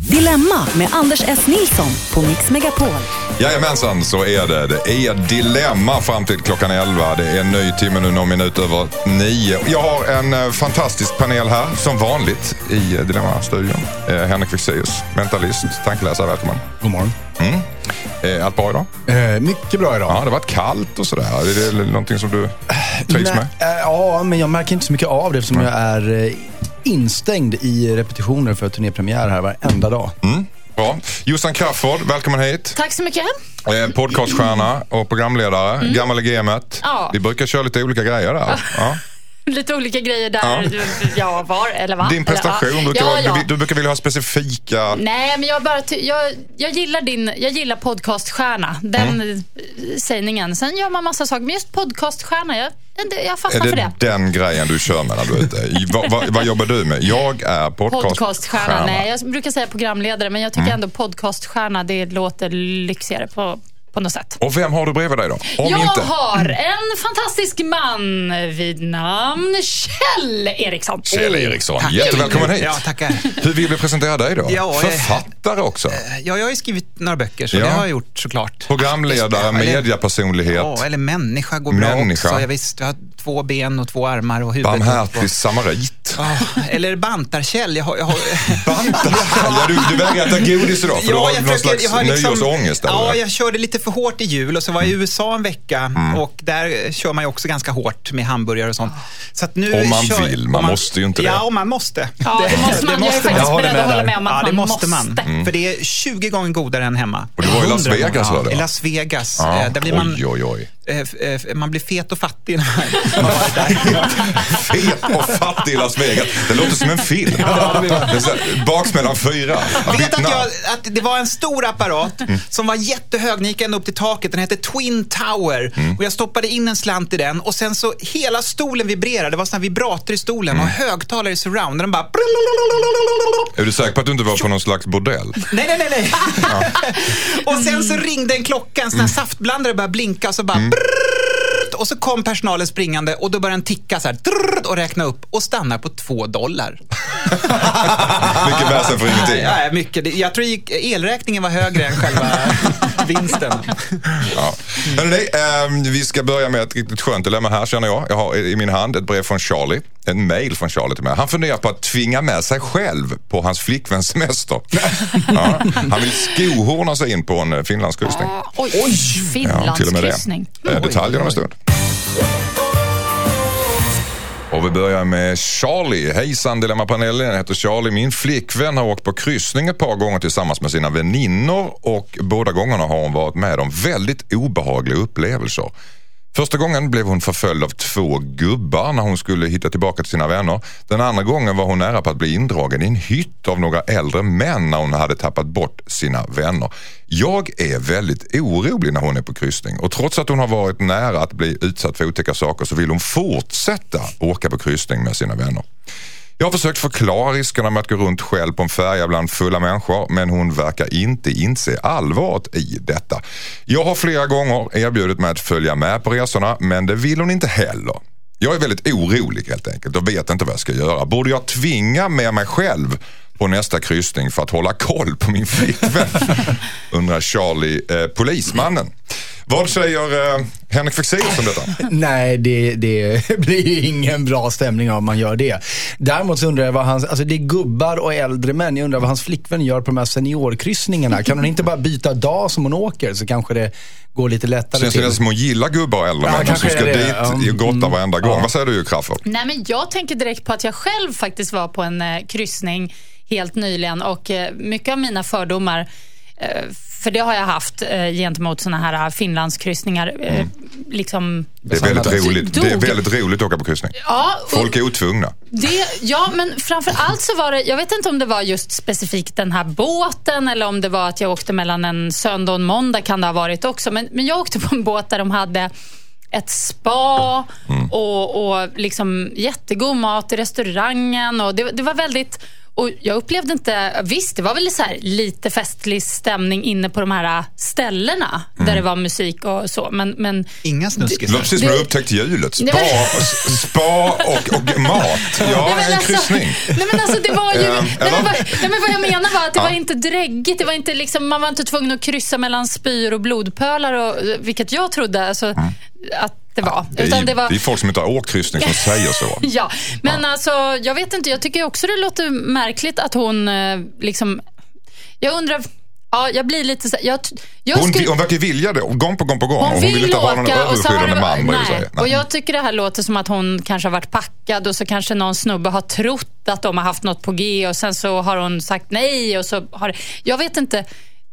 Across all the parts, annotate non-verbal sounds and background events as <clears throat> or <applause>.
Dilemma med Anders S. Nilsson på Mix Megapol. Jajamensan, så är det. Det är Dilemma fram till klockan 11. Det är en ny timme nu, någon minut över nio. Jag har en eh, fantastisk panel här, som vanligt, i Dilemma-studion. Eh, Henrik Fexeus, mentalist, tankeläsare. Välkommen. God morgon. Eh, allt bra idag? Eh, mycket bra idag. Ja, det har varit kallt och sådär. Är det någonting som du trivs med? Eh, ja, men jag märker inte så mycket av det eftersom jag är eh, instängd i repetitioner för turnépremiär här varenda dag. Mm, bra. Jossan Crafoord, välkommen hit. Tack så mycket. Eh, podcaststjärna och programledare, gammal i gamet. Ja. Vi brukar köra lite olika grejer där. Ja. <laughs> Lite olika grejer där Ja. du- jag var, eller va? Din prestation eller, ja. brukar ja, ja. Du, du brukar vilja ha specifika... Nej, men jag, bara jag, jag gillar din, jag gillar podcaststjärna, den Mm. sägningen. Sen gör man massa saker, men just podcaststjärna, jag, jag, Är fastnar för det det. den grejen du kör med när du är ute? I- vad, vad, jobbar du med? Jag är podcaststjärna. Podcaststjärna, nej jag brukar säga programledare, men jag Mm. tycker ändå podcaststjärna, det låter lyxigare på, på något sätt. Och vem har du bredvid dig då? Om jag inte... har en fantastisk man vid namn Kjell Eriksson. Kjell Eriksson, jättevälkommen hit. Ja, tackar. Hur vill vi presentera dig då? Ja, eh, Författare också. Ja, jag har ju skrivit några böcker, så Ja. det har jag gjort såklart. Programledare, Eller- mediapersonlighet, Ja, eller människa går Människa. bra också. Jag visst, jag har två ben och två armar och huvudet barmhärtig samarit. ja, eller bantarkäll. Jag har, jag har, <laughs> Bantar. Ja, du, du vägrar äta godis idag för du har någon slags jag har liksom- nyårsångest? eller? Ja, jag körde lite för hårt i jul och så var jag i USA en vecka Mm. och där kör man ju också ganska hårt med hamburgare och sånt. Så att nu Om man kör, vill, man om måste ju inte det. Ja, om man måste. Ja, det måste man. Jag är faktiskt beredd att hålla med om att Ja, det man måste man. Mm. För det är 20 gånger godare än hemma. Och du var i Las 100 Vegas, hörde jag. I Las Vegas. Ja, Eh, Där blir man, Oj, oj, oj. Eh, eh, man blir fet och fattig. när man-. Fet och fattig i Las Vegas. Det låter som en film. Baksmällan fyra. Vet att, jag, att det var en stor apparat Mm. som var jättehög, den gick ända upp till taket. Den hette Twin Tower. Mm. Och jag stoppade in en slant i den och sen så hela stolen vibrerade. Det var såna vibrator i stolen Mm. och högtalare i surround. Och den bara... Är du säker på att du inte var på någon slags bordell? Nej, nej, nej, nej. <laughs> och sen så ringde en klocka, en sån här saftblandare började blinka och så bara... Och så kom personalen springande och då började den ticka så här och räkna upp och stannar på två dollar. <laughs> Mycket väsen för ingenting. Ja, mycket. Jag tror elräkningen var högre än själva <laughs> vinsten. <laughs> Ja. Hörrni, ehm, vi ska börja med ett riktigt skönt dilemma här känner jag. Jag har i min hand ett brev från Charlie. En mail från Charlie till mig. Han funderar på att tvinga med sig själv på hans flickväns semester. <laughs> Ja. Han vill skohorna sig in på en eh, Finlandskryssning. Oj, Ja, till och med det. Eh, Detaljer om en stund. Och vi börjar med Charlie. Hejsan Dilemmapanelen, jag heter Charlie. Min flickvän har åkt på kryssning ett par gånger tillsammans med sina väninnor och båda gångerna har hon varit med om väldigt obehagliga upplevelser. Första gången blev hon förföljd av två gubbar när hon skulle hitta tillbaka till sina vänner. Den andra gången var hon nära på att bli indragen i en hytt av några äldre män när hon hade tappat bort sina vänner. Jag är väldigt orolig när hon är på kryssning och trots att hon har varit nära att bli utsatt för otäcka saker så vill hon fortsätta åka på kryssning med sina vänner. Jag har försökt förklara riskerna med att gå runt själv på en färja bland fulla människor men hon verkar inte inse allvaret i detta. Jag har flera gånger erbjudit mig att följa med på resorna men det vill hon inte heller. Jag är väldigt orolig helt enkelt och vet inte vad jag ska göra. Borde jag tvinga med mig själv på nästa kryssning för att hålla koll på min flickvän? <laughs> Undrar Charlie, eh, polismannen. Vad säger eh, Henrik Fexeus om detta? <laughs> Nej, det, det <laughs> blir ju ingen bra stämning om man gör det. Däremot så undrar jag vad hans, alltså det är gubbar och äldre män. Jag undrar vad hans flickvän gör på de här seniorkryssningarna. Kan hon inte bara byta dag som hon åker så kanske det går lite lättare Känns till. det som hon gillar gubbar och äldre Ja, män som kanske ska det. dit och gotta Mm. varenda gång. Ja. Vad säger du Crafoord? Nej, men jag tänker direkt på att jag själv faktiskt var på en eh, kryssning helt nyligen och eh, mycket av mina fördomar eh, för det har jag haft eh, gentemot såna här eh, Finlandskryssningar. Eh, liksom, Det är väldigt Dog. roligt. Det är väldigt roligt att åka på kryssning. ja, Folk är otvungna. det, ja, men framför allt så var det, jag vet inte om det var just specifikt den här båten eller om det var att jag åkte mellan en söndag och en måndag kan det ha varit också. Men, men jag åkte på en båt där de hade ett spa Mm. och, och liksom jättegod mat i restaurangen. Och det, det var väldigt... Och jag upplevde inte... Visst, det var väl så här lite festlig stämning inne på de här ställena Mm. där det var musik och så. Men, men Inga Det snuskisar. låter precis som Det- du har upptäckt hjulet. Spa, Det var- spa och, och mat. <laughs> Ja, Nej, men en alltså- kryssning. Nej men alltså det var ju... Ehm, nej, eller? men, vad, nej, men vad jag menar var att det Ja. var inte dräggigt. Det var inte liksom, man var inte tvungen att kryssa mellan spyor och blodpölar, och, vilket jag trodde alltså, att det var. Det är, det det var är folk som inte har åkt kryssning som <laughs> säger så. Ja, men alltså jag vet inte. Jag tycker också det låter märkligt att hon eh, liksom... Jag undrar... Ja, jag blir lite så jag, jag Hon, skulle- hon verkar vilja det, gång på gång på gång. hon Och vill, vill inte ha någon överskyddande det, man nej. sig. Och jag tycker det här låter som att hon kanske har varit packad och så kanske någon snubbe har trott att de har haft något på G och sen så har hon sagt nej och så har Jag vet inte.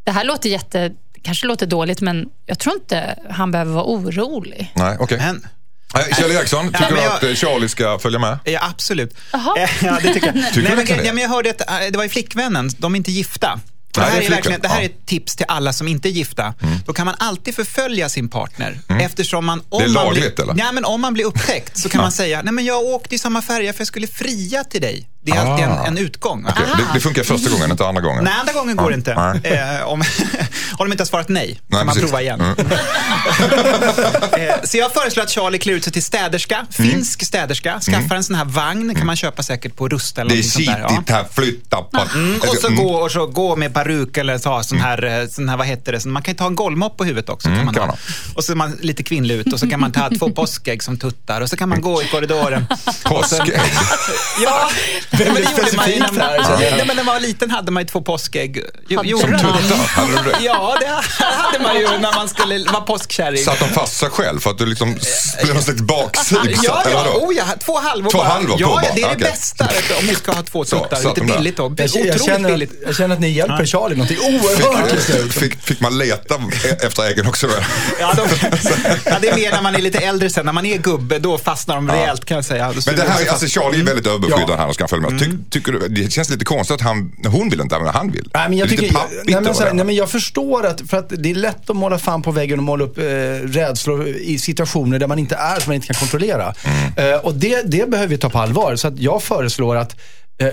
Det här låter jätte... kanske låter dåligt men jag tror inte han behöver vara orolig. Nej, okej. Men, Okay. Kjell Eriksson, tycker du jag- att eh, Charlie ska följa med? ja, absolut. Eh, Ja, det tycker jag. <laughs> du Nej, men, det? ja, men jag hörde att eh, det var ju flickvännen, de är inte gifta. Det här, är verkligen, det här är ett tips till alla som inte är gifta. Då kan man alltid förfölja sin partner. Eftersom man, om Mm. Det är man lagligt, blir, eller? Nej, men om man blir upptäckt så kan man säga, nej men jag åkte i samma färja för jag skulle fria till dig. Det är alltid en, Ah. en utgång. Okej, Det, det funkar första gången, inte andra gången. Nej, andra gången går det inte. Eh, om, <laughs> om de inte har svarat nej, kan Nej, man precis. prova igen. Mm. <laughs> eh, så jag föreslår att Charlie klär ut sig till städerska, finsk städerska, skaffar en sån här vagn, kan man köpa säkert på Rusta eller Mm. Det är sånt där. här, flytta på... Mm, och så Mm. gå, och så gå med peruk eller så, sån här, eh, sån här, vad heter det, så man kan ju ta en golvmopp på huvudet också. Mm, kan man kan ha. man Och så är man lite kvinnlig ut och så kan man ta två <laughs> påskägg som tuttar och så kan man gå i korridoren. Påskägg. <laughs> Ja, men det gjorde man specifikt här, jag. nej, men när man var liten hade man ju två påskägg. Jo, det? Tuttar, hade du det? Ja, det hade man ju när man skulle vara påskkärring. Satt de fast sig själv för att du liksom blev någon slags baksug? Ja, eller ja, oh, ja, två halvor Två bara. halvor på ja, det är det okej. bästa du, om ni ska ha två Så, tuttar. satt Lite billigt då. Jag, Otroligt jag, känner billigt. jag känner att ni hjälper Charlie någonting oerhört just nu. Fick, fick, fick man leta efter äggen också? Ja, de, <laughs> ja, det är mer när man är lite äldre sen. När man är gubbe, då fastnar de rejält kan jag säga. Men det här, alltså Charlie är väldigt överbeskyddad Ja. här och ska följa med. Ty, tycker du, det känns lite konstigt att han, hon vill inte, men han vill. Nej, men jag, tycker, lite nej, men, över så här, det. nej, men jag förstår att, för att det är lätt att måla fan på väggen och måla upp eh, rädslor i situationer där man inte är, som man inte kan kontrollera. Mm. Eh, och det, det behöver vi ta på allvar. Så att jag föreslår att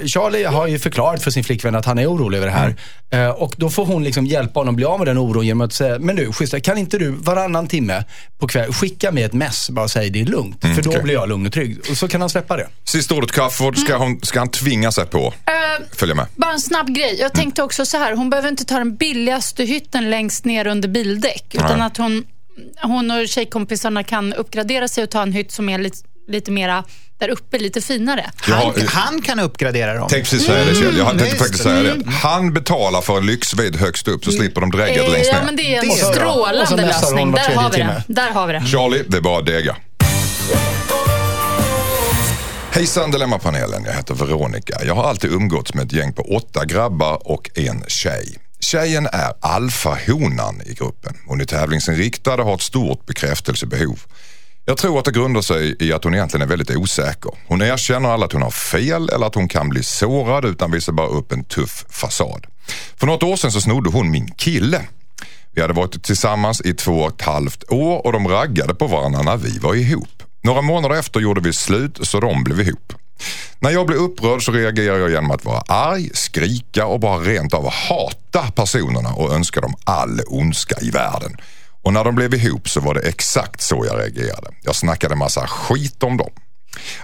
Charlie har ju förklarat för sin flickvän att han är orolig över det här. Mm. Eh, och då får hon liksom hjälpa honom bli av med den oron genom att säga, men du, schyssta, kan inte du varannan timme på kväll skicka med ett mess, bara säga det är lugnt. för då okej. blir jag lugn och trygg. Och så kan han släppa det. Sista ordet Crafoord, ska, hon, ska han tvinga sig på? Eh, Följa med. Bara en snabb grej. Jag tänkte också så här, hon behöver inte ta den billigaste hytten längst ner under bildäck. Utan Nej. att hon, hon och tjejkompisarna kan uppgradera sig och ta en hytt som är lite, lite mera där uppe, lite finare. Ja, Han, eh, han kan uppgradera dem. Tänkte precis säga det Kjell. Jag tänkte faktiskt säga det. Han betalar för en lyxvid högst upp så slipper de drägget Eh, längst ja, ner. men det är en Det strålande lösning. Där har, vi det. Där har vi det. Charlie, det är bara att dega. Hejsan Dilemmapanelen, jag heter Veronica. Jag har alltid umgåtts med ett gäng på åtta grabbar och en tjej. Tjejen är alfahonan i gruppen. Hon är tävlingsinriktad och har ett stort bekräftelsebehov. Jag tror att det grundar sig i att hon egentligen är väldigt osäker. Hon erkänner aldrig att hon har fel eller att hon kan bli sårad utan visar bara upp en tuff fasad. För något år sedan så snodde hon min kille. Vi hade varit tillsammans i två och ett halvt år och de raggade på varandra när vi var ihop. Några månader efter gjorde vi slut så de blev ihop. När jag blir upprörd så reagerar jag genom att vara arg, skrika och bara rent av hata personerna och önska dem all ondska i världen. Och när de blev ihop så var det exakt så jag reagerade. Jag snackade massa skit om dem.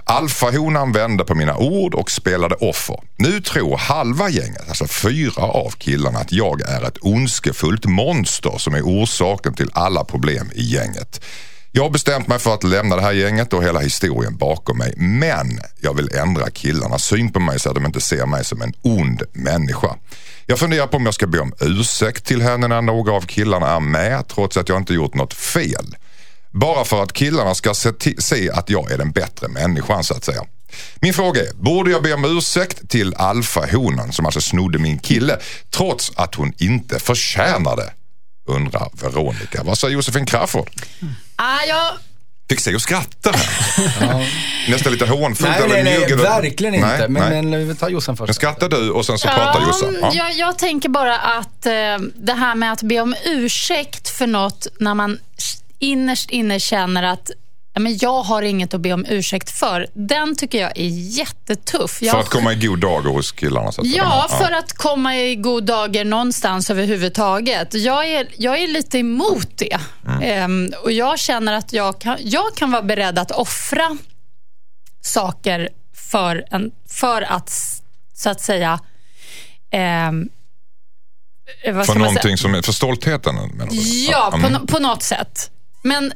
Alfahonan vände på mina ord och spelade offer. Nu tror halva gänget, alltså fyra av killarna, att jag är ett ondskefullt monster som är orsaken till alla problem i gänget. Jag har bestämt mig för att lämna det här gänget och hela historien bakom mig. Men jag vill ändra killarnas syn på mig så att de inte ser mig som en ond människa. Jag funderar på om jag ska be om ursäkt till henne när några av killarna är med trots att jag inte gjort något fel. Bara för att killarna ska se, se att jag är den bättre människan så att säga. Min fråga är, borde jag be om ursäkt till alfahonan som alltså snodde min kille trots att hon inte förtjänade? Undrar Veronica. Vad säger Josefin Crafoord? Ah, jag, Fick se och skratta här. Nästan lite hånfullt Nej, eller nej, nej, njugg. verkligen inte. Nej, men, nej. men vi tar Jossan först. Men skrattar du och sen så pratar Jossan. Ja. jag, jag tänker bara att eh, det här med att be om ursäkt för något när man innerst inne känner att ja, men jag har inget att be om ursäkt för. Den tycker jag är jättetuff. Jag För att komma i god dager hos killarna? Så att Ja, säga. för att komma i god dager någonstans överhuvudtaget. Jag är, jag är lite emot det. Ehm, och Jag känner att jag kan, jag kan vara beredd att offra saker för, en, för att, så att säga... vad För någonting som är, för stoltheten? Ja, på, Mm. no- på något sätt. Men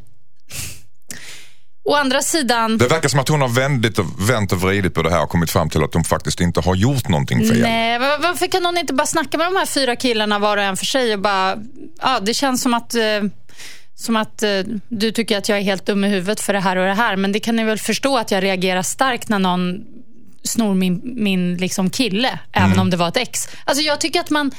å andra sidan... Det verkar som att hon har vändit och, vänt och vridit på det här och kommit fram till att hon faktiskt inte har gjort någonting fel. Nej, va- varför kan hon inte bara snacka med de här fyra killarna var och en för sig och bara, ja det känns som att, eh, som att eh, du tycker att jag är helt dum i huvudet för det här och det här, men det kan ni väl förstå att jag reagerar starkt när någon snor min, min liksom kille, även om det var ett ex. Alltså jag tycker att man. Mm.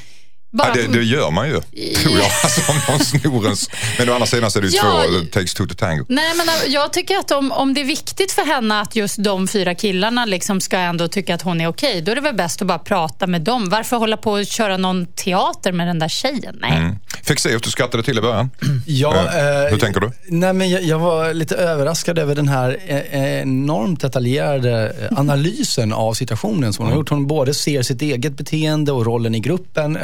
Ja, det, det gör man ju, tror jag. Alltså, om någon snor ens... Men å andra sidan så är det ju Ja, två, it takes two to tango. Nej, men äh, jag tycker att om, om det är viktigt för henne att just de fyra killarna liksom ska ändå tycka att hon är okej, då är det väl bäst att bara prata med dem. Varför hålla på och köra någon teater med den där tjejen? Nej. Mm. Fick se att du skrattade till i början. Ja, Eh, eh, hur tänker du? Nej, men jag, jag var lite överraskad över den här eh, enormt detaljerade eh, analysen av situationen som hon har gjort. Hon både ser sitt eget beteende och rollen i gruppen.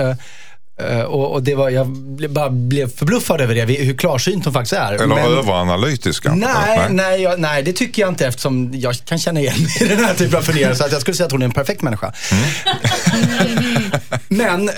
Eh, och, och det var, jag ble, bara blev förbluffad över det, hur klarsynt hon faktiskt är. Eller Men- överanalytisk kanske? Nej, nej, jag, nej, det tycker jag inte eftersom jag kan känna igen mig i den här typen av funderingar. Så att jag skulle säga att hon är en perfekt människa. <laughs> <laughs> Men eh,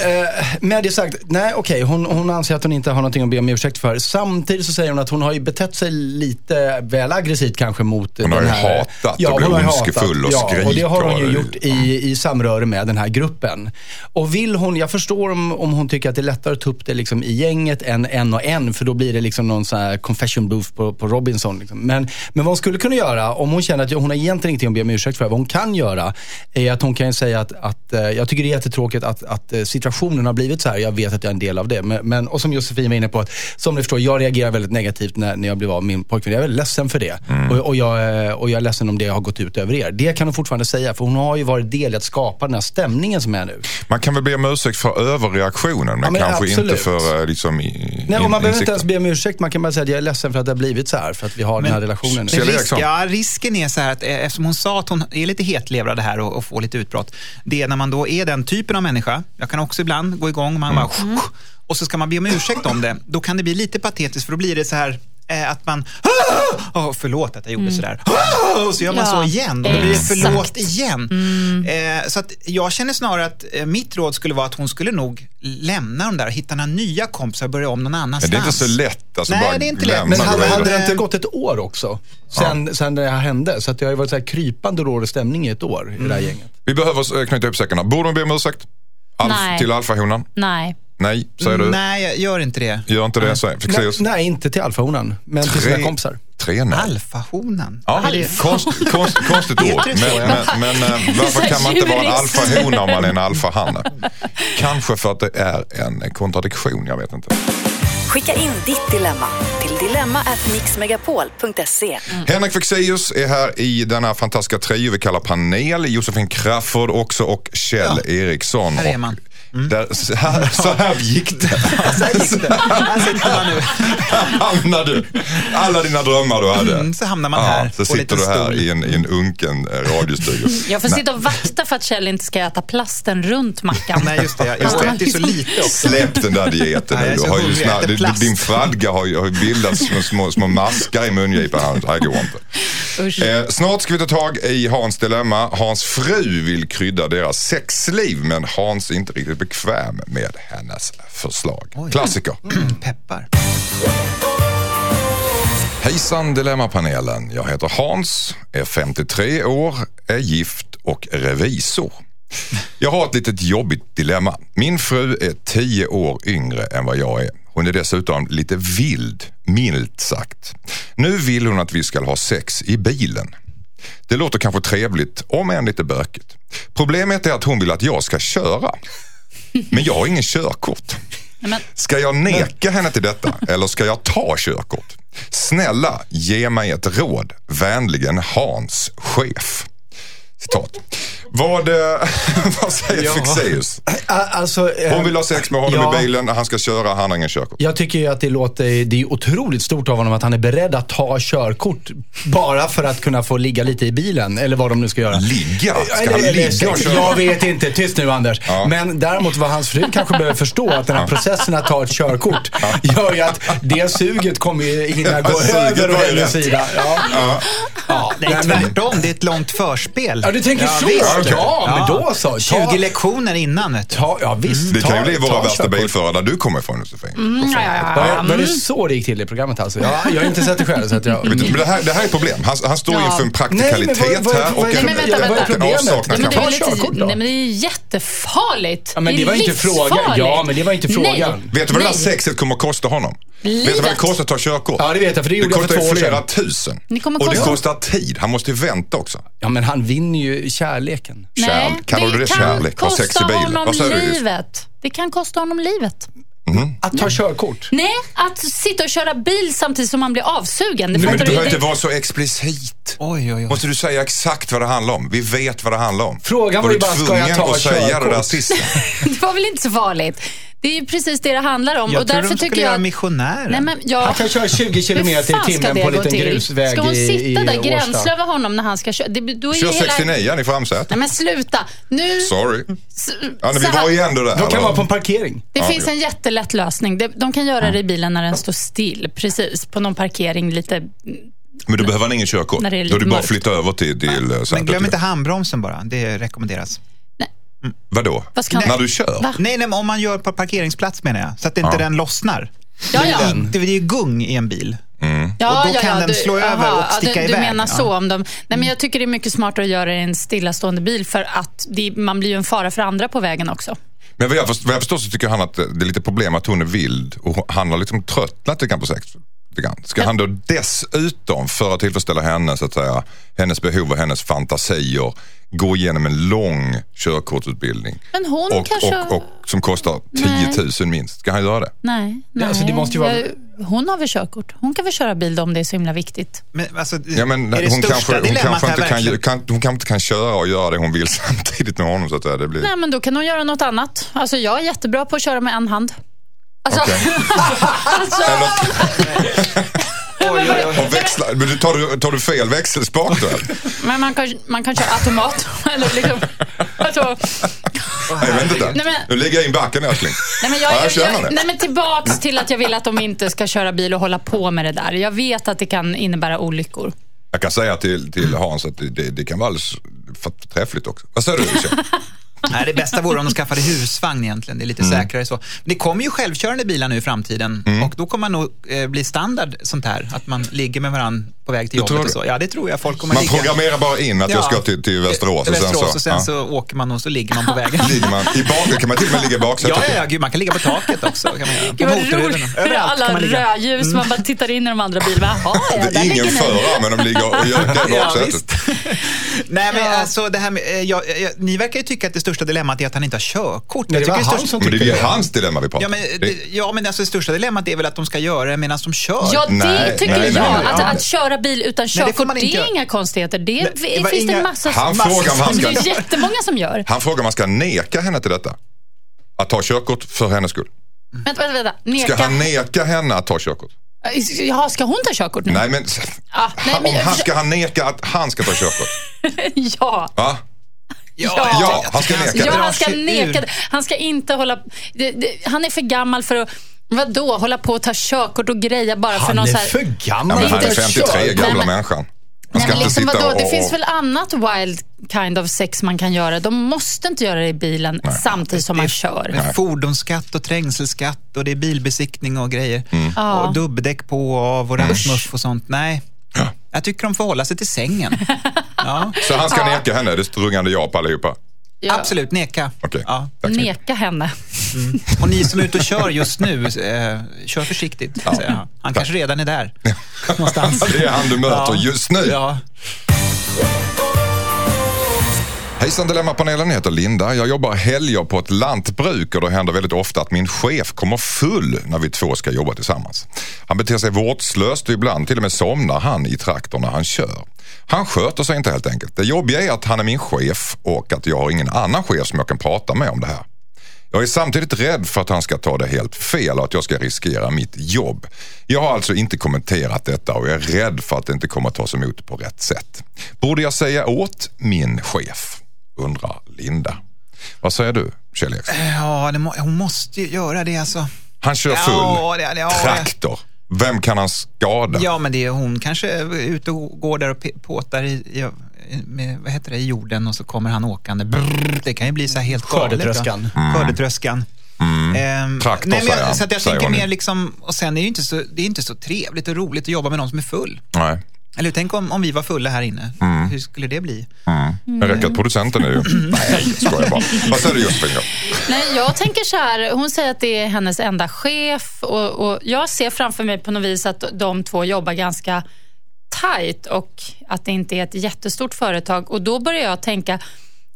med det sagt, nej okej, hon, hon anser att hon inte har någonting att be om ursäkt för. Samtidigt så säger hon att hon har ju betett sig lite väl aggressivt kanske mot Hon den här... hatat ja, och blir hon har ju ondskefull hatat. och ja, och det har hon ju gjort i, i samröre med den här gruppen. Och vill hon, jag förstår om, om hon tycker att det är lättare att ta upp det liksom i gänget än en och en, för då blir det liksom någon sån här confession booth på, på Robinson. Liksom. Men, men vad hon skulle kunna göra, om hon känner att hon har egentligen ingenting att be om ursäkt för, vad hon kan göra, är att hon kan säga att, att eh, jag tycker det är jättetråkigt att, att eh, situationen har blivit så här. Jag vet att jag är en del av det. Men, men, och som Josefin var inne på, att, som ni förstår, jag reagerar väldigt negativt när, när jag blev av med min pojkvän. Jag är väldigt ledsen för det. Och, och, jag, eh, och jag är ledsen om det har gått ut över er. Det kan hon fortfarande säga, för hon har ju varit del i att skapa den här stämningen som är nu. Man kan väl be om ursäkt för överreaktionen, men, Ja, men kanske absolut. inte för eh, liksom, i, Nej, och man behöver inte insikten. ens be om ursäkt. Man kan bara säga att jag är ledsen för att det har blivit så här. För att vi har den här relationen nu. Risk, ja, risken är så här att eftersom hon sa att hon är lite hetlevrad här och, och får lite utbrott. Det är när man då är den typen av människa, jag kan också ibland gå igång, man bara, <laughs> och så ska man be om ursäkt om det. Då kan det bli lite patetiskt för då blir det så här eh, att man, oh, förlåt att jag gjorde sådär, "Ah!" och så gör man Ja, så igen och då blir det förlåt igen. Eh, så att jag känner snarare att eh, mitt råd skulle vara att hon skulle nog lämna dem där, hitta några nya kompisar och börja om någon Men annanstans. det är inte så lätt. Alltså, Nej, bara det är inte lätt. Men och hade, hade det inte gått ett år också? Sen, sen det här hände. Så att det har ju varit så här krypande råd och stämning i ett år i det här gänget. Vi behöver eh, knyta upp säckarna. Borde hon be om ursäkt? Alf, Nej. till alfahonan? Nej. Nej, säger du. Nej, jag gör inte det. Gör inte det, säger Nej, nej, inte till alfahonan. Men till sina kompisar. Tre nej. Alfahonan. Ja, konst, konst, konstigt ord. Men, men, men eh, varför kan man inte vara en alfahona om man är en alfahanne? Kanske för att det är en kontradiktion, jag vet inte. Skicka in ditt dilemma till dilemma@mixmegapol.se. Henrik Fexeus är här i denna fantastiska trio vi kallar panel. Josefin Crafoord också och Kjell Eriksson. Här är Och man. Där, så, här, <laughs> så här gick det. Så här gick det. Här sitter man nu. <laughs> Här hamnade du. Alla dina drömmar du hade. Mm, så hamnar man här Så sitter du här i en, i en unken eh, radiostudio. <laughs> Jag får sitta och vakta för att Kjell inte ska äta plasten runt mackan. Nej, just det. Jag äter ju så lite också. Släpp den där dieten nu. Du har ju plast. din fradga har ju, har ju bildats små, små, små maskar i mungipan. Det här går inte. Eh, snart ska vi ta tag i Hans dilemma. Hans fru vill krydda deras sexliv men Hans är inte riktigt bekväm med hennes förslag. Klassiker. Peppar. Hejsan Dilemmapanelen. Jag heter Hans, är 53 år, är gift och revisor. Jag har ett litet jobbigt dilemma. Min fru är 10 år yngre än vad jag är. Hon är dessutom lite vild, milt sagt. Nu vill hon att vi ska ha sex i bilen. Det låter kanske trevligt, om än lite bökigt. Problemet är att hon vill att jag ska köra. Men jag har ingen körkort. Ska jag neka henne till detta eller ska jag ta körkort? Snälla, ge mig ett råd. Vänligen Hans, chef. Citat. Vad, eh, <laughs> vad säger Fexeus? Alltså, eh, Hon vill ha sex med honom ja. i bilen, han ska köra, han har ingen körkort. Jag tycker ju att det låter, det är otroligt stort av honom att han är beredd att ta körkort bara för att kunna få ligga lite i bilen. Eller vad de nu ska göra. Ligga? Ska Eller- han eller ligga och köra? Jag vet inte. Tyst nu Anders. Ja. Men däremot vad hans fru kanske behöver förstå att den här processen att ta ett körkort gör ju att det suget kommer ju hinna gå över var å ju hennes sida. Ja. Ja. Nej, Nej, tvärtom. Det är ett långt förspel. Ja, du tänker så? Ja, men då så. Ta- 20 lektioner innan. Vet du. Ta, ja, visst. Det kan ju bli våra värsta bilförare där du kommer ifrån Josefin. Mm, ja, ja, ja. Var det, det så det gick till i programmet alltså? Ja, jag har inte sett det själv. Så att jag... Men det här, det här är ett problem. Han, han står Ja. inför en Nej, praktikalitet vad- vad- här och nej, en, men vänta, vänta. en avsaknad Nej, men det lite, då. nej, men det är jättefarligt. Ja, men det var inte frågan. Ja, men det var inte frågan. Nej. Vet du vad det där Nej. sexet kommer att kosta honom? Vet du vad det Livet. kostar att ta körkort? Ja, det vet jag, för det gjorde jag för kostar två år flera sedan. tusen. Det kommer och det kosta- kostar tid. Han måste ju vänta också. Ja, men han vinner ju kärleken. Nej, Kärlek. Kan du det kan kärlek? Ha sex i kosta bilen. honom du, livet. Det kan kosta honom livet. Att ta körkort. Nej, att sitta och köra bil samtidigt som man blir avsugen. Det Men du du? behöver inte Det- vara så explicit. Oj, oj, oj. Måste du säga exakt vad det handlar om? Vi vet vad det handlar om. Frågan var du ju bara, ska jag tvungen ta att säga det där körkort? sista? <laughs> Det var väl inte så farligt. Det är ju precis det det handlar om. Jag och tror därför de skulle tycker göra jag... missionären. Nej, men jag... Han kan köra 20 kilometer Hur fan i timmen på en liten till? grusväg Ska hon i- sitta i där Årsta? gränslös över honom när han ska köra? Det, då är Kör hela... 69 i framsätet. Nej men sluta. Nu... Sorry. s- Ja, men vi var ju ändå där. De kan va? vara på en parkering. Det Ja, finns ja. en jättelätt lösning. De, de kan göra det i bilen när den står still. Precis, på någon parkering lite... Men då behöver han ingen körkort. Då är det bara att flytta över till, till eh, Men glöm inte handbromsen bara. Det rekommenderas. Vadå? Vad ska När du kör? Va? Nej, nej, men om man gör på parkeringsplats menar jag. Så att inte Ja. den lossnar. Ja, ja. Det, det är ju gung i en bil. Ja, Och då kan den slå över och sticka du, Du iväg. menar Ja. så om de... Nej, men jag tycker det är mycket smartare att göra det i en stillastående bil för att det, man blir ju en fara för andra på vägen också. Men vad jag, förstår, vad jag förstår så tycker han att det är lite problem att hon är vild och han har liksom tröttnat lite grann på sex. Lite grann. Ska han då dessutom, för att tillfredsställa henne, så att säga, hennes behov och hennes fantasier, gå igenom en lång körkortsutbildning? Men hon och, kanske... och, och, som kostar 10 000 minst. Ska han göra det? Nej, nej. alltså, det måste ju vara- Hon har väl körkort. Hon kan väl köra bil om det är så himla viktigt. Men, alltså, Ja, men är det hon, kanske, hon, kanske inte kan, kan, hon kanske inte kan köra och göra det hon vill <laughs> samtidigt med honom. Så att det blir... Nej, men då kan hon göra något annat. Alltså, jag är jättebra på att köra med en hand. Alltså, Okej. alltså, <laughs> <laughs> Oj, oj, oj. Och växla, men du- tar, du, tar du fel växelspak då? men man kan, man kan köra automat. <laughs> Eller liksom, alltså, Jag vet inte. Nej, men- Nu lägger jag in backen älskling. nej, men jag, Ja, jag känner jag, det. nej, men tillbaks till att jag vill att de inte ska köra bil och hålla på med det där. Jag vet att det kan innebära olyckor. Jag kan säga till, till Hans att det, det, det kan vara alldeles förträffligt också. Vad säger du? <laughs> Nej, det bästa vore om de skaffade husvagn egentligen. Det är lite Mm. säkrare så. Men det kommer ju självkörande bilar nu i framtiden och då kommer man nog eh, bli standard sånt här. Att man ligger med varandra på väg till jobbet och det? så. Ja, det tror jag folk kommer Man ligga. programmerar bara in att jag Ja. ska till, till Västerås. Och sen Västerås så, och sen ja. så åker man och så ligger man på <laughs> vägen. ligger man i bak, kan man till och med ligga i baksätet. Ja, ja, ja, gud, man kan ligga på taket också. Kan man göra. Gud vad roligt. Överallt kan Alla man ligga. Mm. rödljus. Man bara tittar in i de andra bilarna. Jaha, ja, Det är ingen förare men de ligger och <laughs> gör det i Ja, baksätet. Nej, men alltså det här med, eh, jag, jag, ni verkar ju tycka att det största dilemmat är att han inte har körkort. Nej, det Jag var han som men det är ju hans dilemma vi pratar Ja om. men, Det- det, ja, men alltså, det största dilemmat är väl att de ska göra det medan de kör. Ja, det Nej, tycker jag. att, ja. Köra bil utan det körkort, det, inte är inga konstigheter. Det Nej, det finns det inga- massa... Han massa- frågar om han ska- Det är jättemånga som gör. Han frågar om man ska neka henne till detta. Att ta körkort för hennes skull. Vänta, vänta, vänta. Neka. Ska han neka henne att ta körkort? Jaha, ska hon ta körkort nu? Nej men, Ah, nej, han, men om han, ska han neka att han ska ta körkort? <laughs> ja. Va? Ja. Ja, han ska neka Ja, det. han ska neka det. Han ska inte hålla... Det, det, han är för gammal för att... Vadå, hålla på och ta körkort och greja bara för Han någon är så här... för Ja, gammal men han är inte 53, kör. gamla Nej, men- människan. Han Nej, men inte liksom, sitta vadå? och... Det finns väl annat wild kind of sex man kan göra. De måste inte göra det i bilen samtidigt som man kör. Det är fordonsskatt och trängselskatt och det är bilbesiktning och grejer. Och dubbdäck på och av och ransmuff och sånt. Nej, jag tycker de får hålla sig till sängen. <laughs> Ja, Så han ska neka henne, det är rungande ja på allihopa? Ja. Absolut, neka. Okej, Ja. Neka henne. Och ni som är ute och kör just nu, eh, kör försiktigt. jag. Han kanske redan är där. Någonstans. <laughs> Det är han du möter Ja. just nu. Hejsan Dilemmapanelen, jag heter Linda. Jag jobbar helger på ett lantbruk och det händer väldigt ofta att min chef kommer full när vi två ska jobba tillsammans. Han beter sig vårdslöst och ibland till och med somnar han i traktorn när han kör. Han sköter sig inte helt enkelt. Det jobbiga är att han är min chef och att jag har ingen annan chef som jag kan prata med om det här. Jag är samtidigt rädd för att han ska ta det helt fel och att jag ska riskera mitt jobb. Jag har alltså inte kommenterat detta och jag är rädd för att det inte kommer att tas emot på rätt sätt. Borde jag säga åt min chef? Undrar Linda. Vad säger du, Kjell Eriksson? Ja, det må, hon måste ju göra det alltså. Han kör full Ja, det- ja, traktor. Vem kan han skada? Ja, men det är hon kanske är ute och går där och påtar i, i, med, vad heter det, i jorden och så kommer han åkande. Brrr, det kan ju bli så här helt galet. Skördetröskan. Ja. Skördetröskan. Ehm, Traktor, nej, men säger jag, han, så att jag säger tänker mer liksom, och sen är det ju inte så, det är inte så trevligt och roligt att jobba med någon som är full. Nej. Eller tänk om, om vi var fulla här inne. Mm. Hur skulle det bli? Det räcker att producenten är ju... <laughs> Nej, skojar bara. Vad säger du Josefin? Nej, jag tänker så här, hon säger att det är hennes enda chef och, och jag ser framför mig på något vis att de två jobbar ganska tajt och att det inte är ett jättestort företag. Och då börjar jag tänka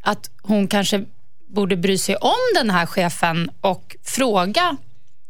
att hon kanske borde bry sig om den här chefen och fråga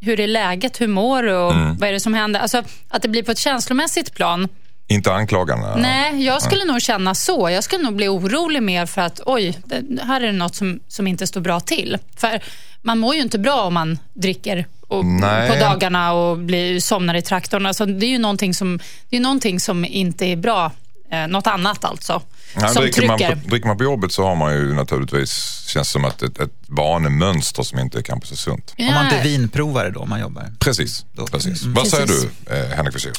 hur är läget, hur mår du och Mm. vad är det som händer? Alltså att det blir på ett känslomässigt plan. Inte anklagande? Nej, jag skulle nog känna så. Jag skulle nog bli orolig mer för att oj, det, här är det något som, som inte står bra till. För man mår ju inte bra om man dricker och, på dagarna och blir, somnar i traktorn. Alltså, det är ju någonting som, det är någonting som inte är bra. Eh, något annat alltså, Nej, som dricker, man på, dricker man på jobbet så har man ju naturligtvis, känns som att ett, ett vanemönster som inte är kanske så sunt. Om man inte är Nej. vinprovare då, om man jobbar. Precis. Då- precis. Mm. Vad säger Precis. du, eh, Henrik Fexeus?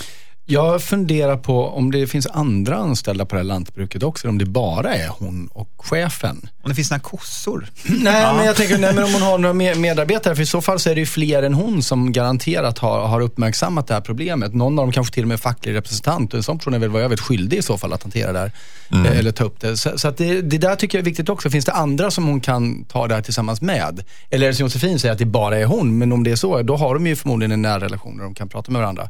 Jag funderar på om det finns andra anställda på det här lantbruket också, om det bara är hon och chefen. Om det finns några kossor. <laughs> Nej, men jag tänker, nej, men om hon har några me- medarbetare, för i så fall så är det ju fler än hon som garanterat har, har uppmärksammat det här problemet. Någon av dem kanske till och med är facklig representant och en sån person är väl vad jag vet skyldig i så fall att hantera det här. Eh, Eller ta upp det. Så, så att det, det där tycker jag är viktigt också. Finns det andra som hon kan ta det här tillsammans med? Eller är det som Josefin säger, att det bara är hon. Men om det är så, då har de ju förmodligen en nära relation där de kan prata med varandra.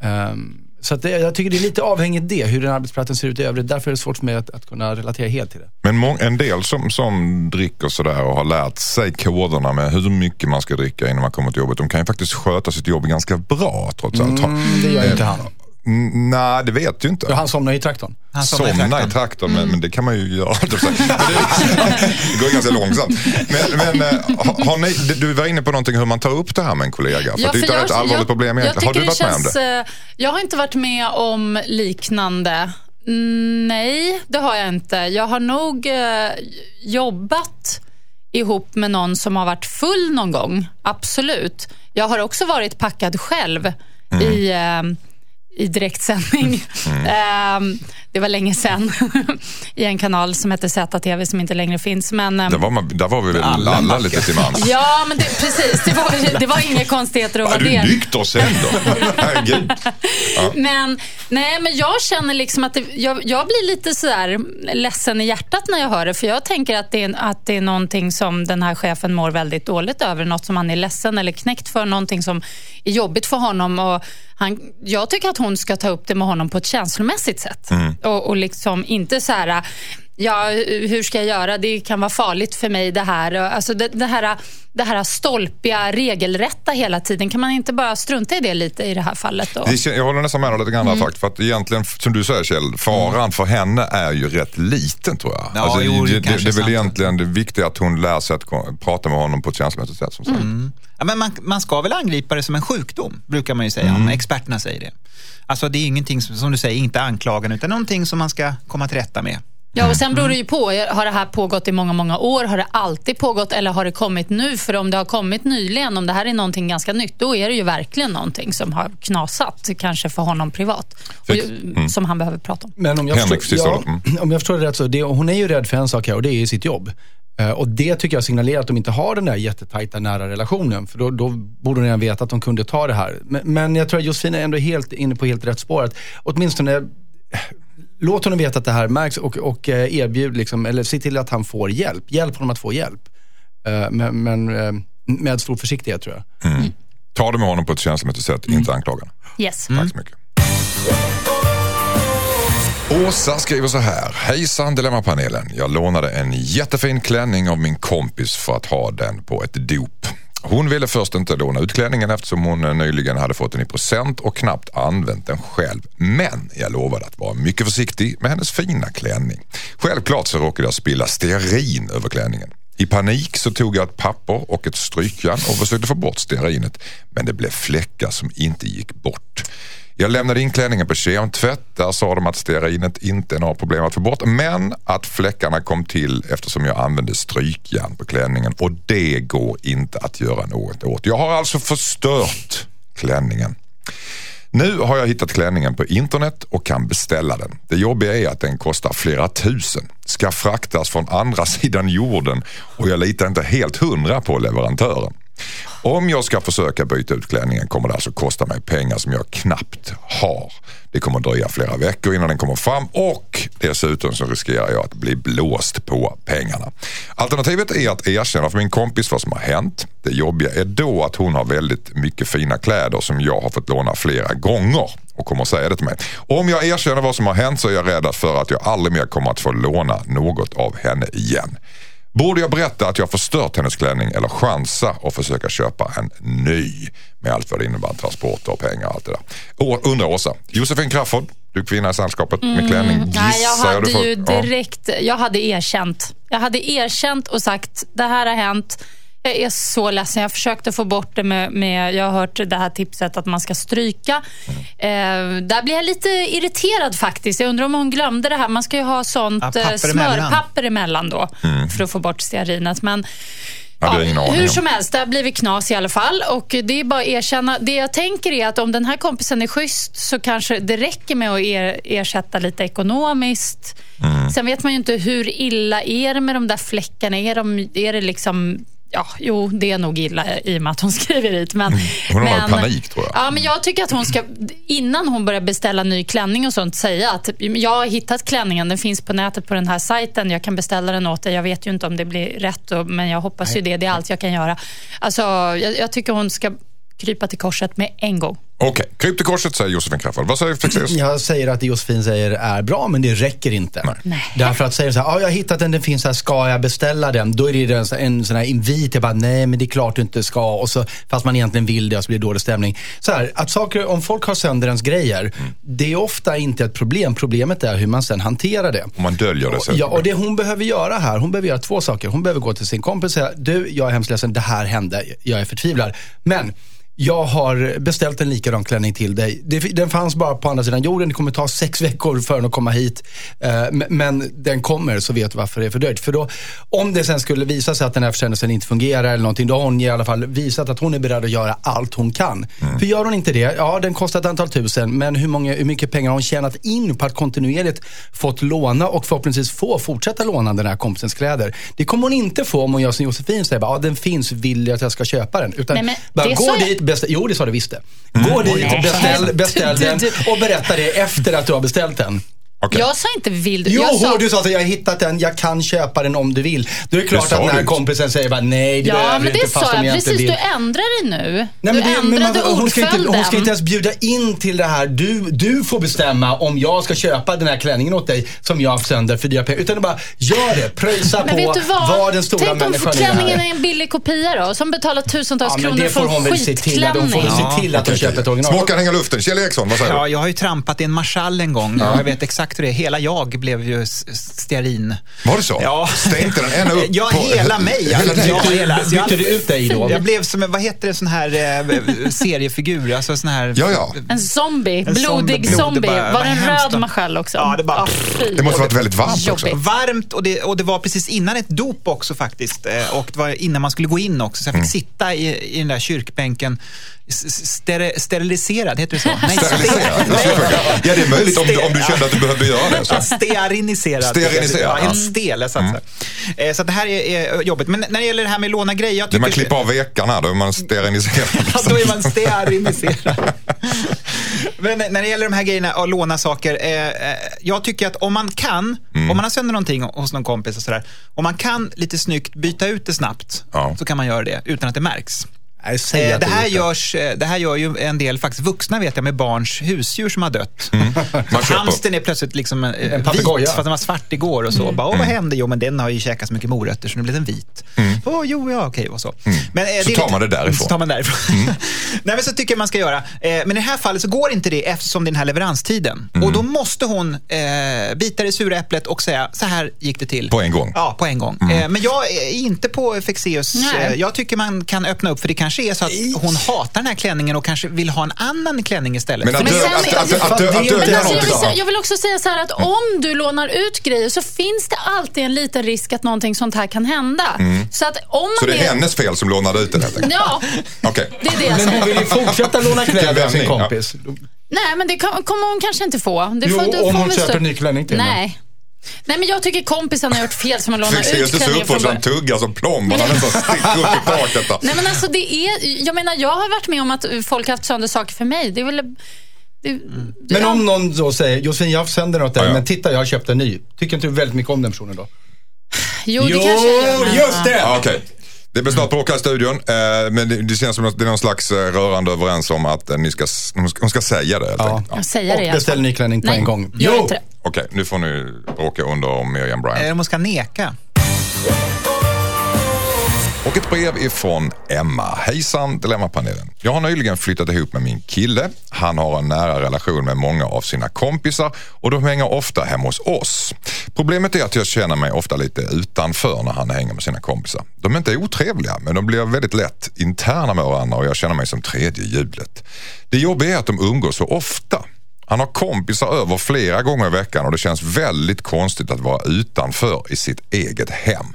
Ehm, så det, jag tycker det är lite avhängigt det, hur den arbetsplatsen ser ut i övrigt. Därför är det svårt för mig att, att kunna relatera helt till det. Men en del som, som dricker sådär och har lärt sig koderna med hur mycket man ska dricka innan man kommer till jobbet. De kan ju faktiskt sköta sitt jobb ganska bra trots allt. Mm, det gör inte han. Mm, Nej, det vet du inte. Ja, Han somnar i traktorn. Han somnar i Somna i traktorn. traktorn, men, men det kan man ju göra. <laughs> Det, går ganska långsamt. Men, men eh, har, har ni, du var inne på någonting hur man tar upp det här med en kollega. För Ja, att det är för ett jag- allvarligt jag- problem jag egentligen. Har du varit med om känns, det? eh, Jag har inte varit med om liknande. Mm, Nej, det har jag inte. Jag har nog eh, jobbat ihop med någon som har varit full någon gång. Absolut. Jag har också varit packad själv Mm. i, eh, i direktsändning. <laughs> Eh, det var länge sedan <laughs> i en kanal som heter ZTV som inte längre finns. Men, eh, Där var, man, där var vi väl alla, lite till mans. Ja, men det, precis. Det var, det var inga konstigheter att Är vara du det. nykter sen då? <laughs> Herregud. Men, nej, men jag känner liksom att det, jag, jag blir lite sådär ledsen i hjärtat när jag hör det. För jag tänker att det, är, att det är någonting som den här chefen mår väldigt dåligt över. Något som han är ledsen eller knäckt för. Någonting som är jobbigt för honom. Och han, jag tycker att hon ska ta upp det med honom på ett känslomässigt sätt. Och, och liksom inte så här... Ja, hur ska jag göra? Det kan vara farligt för mig det här. Alltså det, det här. Det här stolpiga, regelrätta hela tiden. Kan man inte bara strunta i det lite i det här fallet? Då? Jag håller nästan med dig lite grann Mm. faktiskt. För att egentligen, som du säger Kjell, faran för henne är ju rätt liten tror jag. Alltså, Ja, jo, det det, det, är väl sant. egentligen det viktiga att hon lär sig att prata med honom på ett känslomässigt sätt. Som sagt. Mm. Ja, men man, man ska väl angripa det som en sjukdom, brukar man ju säga. Mm. Experterna säger det. Alltså det är ingenting som, som du säger, inte anklagande, utan någonting som man ska komma till rätta med. Ja, och sen beror det ju på. Har det här pågått i många, många år? Har det alltid pågått eller har det kommit nu? För om det har kommit nyligen, om det här är någonting ganska nytt, då är det ju verkligen någonting som har knasat, kanske för honom privat, och, ju- som han behöver prata om. Men om jag, Henrik, förstår, ja. Mm. om jag förstår det rätt så, det, hon är ju rädd för en sak här och det är ju sitt jobb. Eh, Och det tycker jag signalerar att de inte har den där jättetajta nära relationen. För då, då borde de redan veta att de kunde ta det här. Men, men jag tror att Josefin är ändå helt inne på helt rätt spår. Att åtminstone låt honom veta att det här märks och, och eh, erbjud, liksom, eller se till att han får hjälp. Hjälp honom att få hjälp. Eh, Men, men eh, med stor försiktighet tror jag. Ta det med honom på ett känslomässigt sätt, Mm. inte anklagande. Yes. Tack så mycket. Åsa skriver så här. Hejsan Dilemmapanelen. Jag lånade en jättefin klänning av min kompis för att ha den på ett dop. Hon ville först inte låna ut klänningen eftersom hon eh, nyligen hade fått den i present och knappt använt den själv. Men jag lovade att vara mycket försiktig med hennes fina klänning. Självklart så råkade jag spilla stearin över klänningen. I panik så tog jag ett papper och ett strykjärn och försökte få bort stearinet. Men det blev fläckar som inte gick bort. Jag lämnade in klänningen på kemtvätt. Där sa de att stearinet inte är några problem att få bort. Men att fläckarna kom till eftersom jag använde strykjärn på klänningen. Och det går inte att göra något åt. Jag har alltså förstört klänningen. Nu har jag hittat klänningen på internet och kan beställa den. Det jobbiga är att den kostar flera tusen. Ska fraktas från andra <laughs> sidan jorden och jag litar inte helt hundra på leverantören. Om jag ska försöka byta ut klänningen kommer det alltså kosta mig pengar som jag knappt har. Det kommer dröja flera veckor innan den kommer fram och dessutom så riskerar jag att bli blåst på pengarna. Alternativet är att erkänna för min kompis vad som har hänt. Det jobbiga är då att hon har väldigt mycket fina kläder som jag har fått låna flera gånger och kommer att säga det till mig. Om jag erkänner vad som har hänt så är jag rädd för att jag aldrig mer kommer att få låna något av henne igen. Borde jag berätta att jag förstört hennes klänning eller chansa och försöka köpa en ny? Med allt vad det innebär, transporter och pengar och allt det där. Undrar Åsa, Josefin Crafoord, du kvinna i sällskapet med klänning. Mm. Nej, jag Gissar hade får- ju Ja. direkt, jag hade erkänt. Jag hade erkänt och sagt, det här har hänt. Jag är så ledsen. Jag försökte få bort det med, med jag har hört det här tipset att man ska stryka. Mm. Eh, där blir jag lite irriterad faktiskt. Jag undrar om hon glömde det här. Man ska ju ha sånt Ja, eh, papper emellan. smörpapper emellan då Mm. för att få bort stearinet. Men aning hur om. som helst, det har blivit knas i alla fall. Och det är bara att erkänna. Det jag tänker är att om den här kompisen är schysst så kanske det räcker med att er, ersätta lite ekonomiskt. Mm. Sen vet man ju inte hur illa är det med de där fläckarna. Är, de, är det liksom... Ja, jo, det är nog illa i och med att hon <laughs> skriver hit. Men, Mm. Hon har men, panik, tror jag. Ja, men jag tycker att hon ska, innan hon börjar beställa ny klänning och sånt, säga att jag har hittat klänningen. Den finns på nätet på den här sajten. Jag kan beställa den åt dig. Jag vet ju inte om det blir rätt, men jag hoppas ju det. Det är allt jag kan göra. Alltså, jag, jag tycker hon ska krypa till korset med en gång. Okej, kryp till korset säger Josefin Crafoord. Vad säger Fexeus? Jag säger att det Josefin säger är bra, men det räcker inte. Därför att säger så här, ah, jag har hittat den, den finns här, ska jag beställa den? Då är det en, en sån här invit, jag bara, nej men det är klart du inte ska. Och så, fast man egentligen vill det och så blir det dålig stämning. Så här, att saker, om folk har sönder ens grejer, det är ofta inte ett problem. Problemet är hur man sen hanterar det. Om man döljer det. Så. Ja, och det hon behöver göra här, hon behöver göra två saker. Hon behöver gå till sin kompis och säga, du, jag är hemskt ledsen, det här hände, jag är förtvivlad. Men jag har beställt en likadan klänning till dig. Den fanns bara på andra sidan jorden. Det kommer ta sex veckor för den att komma hit. Eh, men- den kommer så vet du varför det är fördröjt. För då, om det sen skulle visa sig att den här försändelsen inte fungerar eller någonting, då har hon i alla fall visat att hon är beredd att göra allt hon kan. För gör hon inte det, ja den kostar ett antal tusen, men hur, många, hur mycket pengar har hon tjänat in på att kontinuerligt fått låna och förhoppningsvis få fortsätta låna den här kompisens kläder. Det kommer hon inte få om hon gör som Josefin säger, ja den finns, vill jag att jag ska köpa den. Utan Nej, men bara, gå jag- dit, beställ, jo det sa du visst det. Gå dit, beställ, <laughs> beställ den och berätta det efter att du har beställt den. Okej. Jag sa inte vill du. Jo, jag sa, du sa att jag har hittat den, jag kan köpa den om du vill. Då är det klart att den här du. kompisen säger bara nej, det Ja, behöver men du det inte fast sa om jag jag inte precis. Du ändrar dig nu. Nej, du men det, men ändrade man, hon, ska inte, hon ska inte ens bjuda in till det här. Du, du får bestämma om jag ska köpa den här klänningen åt dig som jag har sönder för dyra pengar. Utan bara gör det, pröjsa på, vet du vad? var den stora Tänk om människan i det klänningen här. är en billig kopia då, som betalar tusentals Ja, kronor för en väl se till. att- Hon får väl skitklänning. se till att hon köper ett original. Småkan hänga i luften. Kjell Eriksson, vad säger Ja, du? jag har ju trampat i en marschall en gång. Jag vet exakt hur det är. Hela jag blev ju stearin. Var det så? Ja. Stänkte den ända upp <laughs> Ja, på- hela mig. <laughs> Hela Alltså, dig? ja, hela, så jag, Bytte du ut dig då? jag blev som, en- vad heter det, sån här eh, seriefigur? Alltså sån här... Ja, ja. En zombie, En blodig blod, zombie. bara- var det en röd marschall också? Ja, det bara- fy. Det måste ha varit väldigt varmt också. Varmt och det, och det var precis innan ett dop också faktiskt. Eh, Och det var innan man skulle gå in också. Så jag fick Mm. sitta i, i den där kyrkbänken. Stere, steriliserad, heter det så? <laughs> Nej, Steriliserad. ste- Ja, det är möjligt om, om du kände att du behövde göra det. Så. Steariniserad. Steriliserad, Ja, helt stel. Jag här. Eh, så det här är, är jobbigt. Men när det gäller det här med låna grejer. Jag När man tycker- klipper av vekarna, då är man steriliserad. <laughs> Ja, då är man steariniserad. Men när det gäller de här grejerna att låna saker. Eh, eh, jag tycker att om man kan, Mm. om man har sönder någonting hos någon kompis och sådär. Om man kan lite snyggt byta ut det snabbt Ja. så kan man göra det utan att det märks. Eh, det, här görs, eh, det här gör ju en del faktiskt vuxna vet jag med barns husdjur som har dött. <laughs> Köper. Hamsten är plötsligt liksom eh, En papegoja. för att den var svart igår och så. Bara, Åh, vad hände? Jo, men den har ju käkat så mycket morötter så nu blev den vit. Åh, jo, ja, okej och så. Men, eh, Så tar man det därifrån. Så tar man därifrån. <laughs> Nej, men så tycker jag man ska göra. Eh, men i det här fallet så går inte det eftersom det är den här leveranstiden. Och då måste hon eh, bita det sura äpplet och säga, så här gick det till. På en gång. Ja, på en gång. Eh, men jag är inte på Fexeus. Nej. Eh, jag tycker man kan öppna upp för det kanske är så att hon hatar den här klänningen och kanske vill ha en annan klänning istället. Men att Men dö- sen- att- att- att- att- det är att inte- dölja Men jag, vill, också säga så här att om du lånar ut grejer så finns det alltid en liten risk att någonting sånt här kan hända. Så att om Så man det är hennes fel som lånade ut den helt enkelt? Ja, Okej. det är det jag Men hon säger. vill ju fortsätta låna kläder av sin vändning, ja. kompis. Nej, men det kommer hon kanske inte få. Det Jo, får, om hon köper en ny klänning till. Nej. Nej, men jag tycker kompisen har gjort fel som har lånat Fick se ut det klänningen upp och från sen början. tuggar som plomberna nästan sticker upp i <laughs> taket. Nej, men alltså det är, jag menar, jag har varit med om att folk har haft sönder saker för mig. Det är väl... Det, Men ja. om någon då säger, Josefin jag sänder något där, Ja, ja. men titta jag har köpt en ny. Tycker inte du väldigt mycket om den personen då? Jo, det kanske jag gör. men- just det! Ja, Okej. Det blir snart bråk här i studion, eh, men det, det känns som att det är någon slags eh, rörande överens om att eh, ni ska, hon ska, hon ska säga det Ja. enkelt. Jag säger det Och alla beställ ny klänning på Nej, en gång. Jo! inte det. Okej, nu får ni bråka under om Miriam Bryant. Eh, hon ska neka. Och ett brev ifrån Emma. Hejsan Dilemmapanelen. Jag har nyligen flyttat ihop med min kille. Han har en nära relation med många av sina kompisar och de hänger ofta hemma hos oss. Problemet är att jag känner mig ofta lite utanför när han hänger med sina kompisar. De är inte otrevliga men de blir väldigt lätt interna med varandra och jag känner mig som tredje hjulet. Det jobbiga är att de umgås så ofta. Han har kompisar över flera gånger i veckan och det känns väldigt konstigt att vara utanför i sitt eget hem.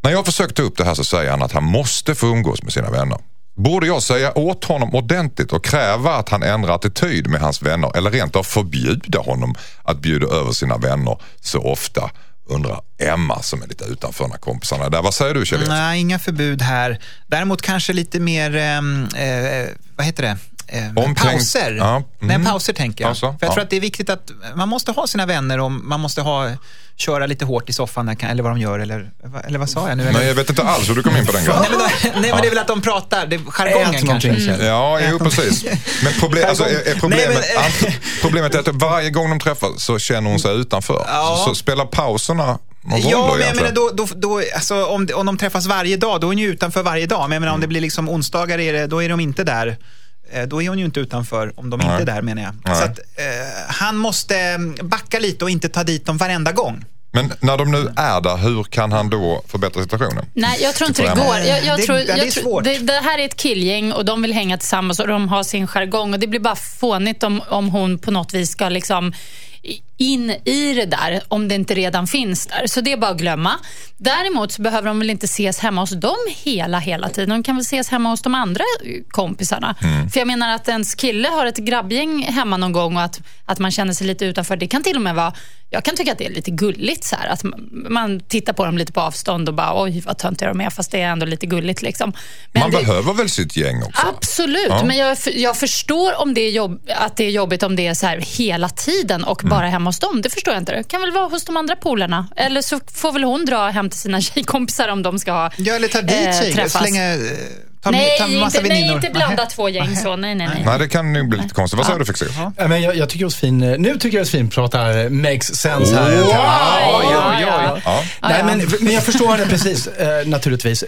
När jag försökt ta upp det här så säger han att han måste få umgås med sina vänner. Borde jag säga åt honom ordentligt och kräva att han ändrar attityd med hans vänner eller rent av förbjuda honom att bjuda över sina vänner så ofta? Undrar Emma som är lite utanför när kompisarna är där. Vad säger du Kjell Nej, inga förbud här. Däremot kanske lite mer, ehm, eh, vad heter det? Eh, Omtänk- pauser. Ja, Nej, mm. pauser tänker jag. Pauser, För jag ja. tror att det är viktigt att man måste ha sina vänner och man måste ha, köra lite hårt i soffan eller vad de gör. Eller, eller vad sa jag nu? Eller? Nej, jag vet inte alls hur du kom in på den grejen. Nej, men, då, <laughs> nej, men det är väl att de pratar, det är jargongen kanske. Kjell. Ja, jo precis. Men problem, alltså, är, är problemet, Nej, men- ant- problemet är att varje gång de träffas så känner hon sig utanför. Ja. Så spelar pauserna Ja, då men jag menar, då, då, då, alltså, om, de- om de träffas varje dag, då är hon ju utanför varje dag. Men jag menar, om det blir liksom onsdagar, är det, då är de inte där. Eh, Då är hon ju inte utanför om de inte Nej. är där menar jag. Nej. Så att, eh, han måste mm, backa lite och inte ta dit dem varenda gång. Men när de nu är där, hur kan han då förbättra situationen? Nej, jag tror inte det går. jag. Jag, Det- tror, det är jag tror, svårt. det, det här är ett killgäng och de vill hänga tillsammans och de har sin jargong. Och det blir bara fånigt om, om hon på något vis ska liksom in i det där, om det inte redan finns där. Så det är bara att glömma. Däremot så behöver de väl inte ses hemma hos dem hela, hela tiden. De kan väl ses hemma hos de andra kompisarna. För jag menar att ens kille har ett grabbgäng hemma någon gång och att, att man känner sig lite utanför. Det kan till och med vara, jag kan tycka att det är lite gulligt så här, att man- tittar på dem lite på avstånd och bara oj vad töntiga de är, fast det är ändå lite gulligt liksom. Men Man det, behöver väl sitt gäng också? Absolut, Ja. men jag, jag förstår om det är jobb, att det är jobbigt om det är så här hela tiden och Mm. Bara hemma hos dem. Det förstår jag inte. Det kan väl vara hos de andra polarna. Eller så får väl hon dra hem till sina <laughs> tjejkompisar om de ska ha Ja, eller ta dit eh, tjejer, slänga, eh, ta, nej, ta massa inte, nej, inte blanda Nej. två gäng så. Nej, nej, nej. Nej, det kan nog bli lite konstigt. Vad säger du Fexeus? Ja, men jag, jag tycker Josefin, eh, nu tycker jag Josefin pratar makes sense här. Wow! Ja, Ja, ja, ja, ja. ja. Ja. Nej, men, men jag förstår henne precis, eh, naturligtvis.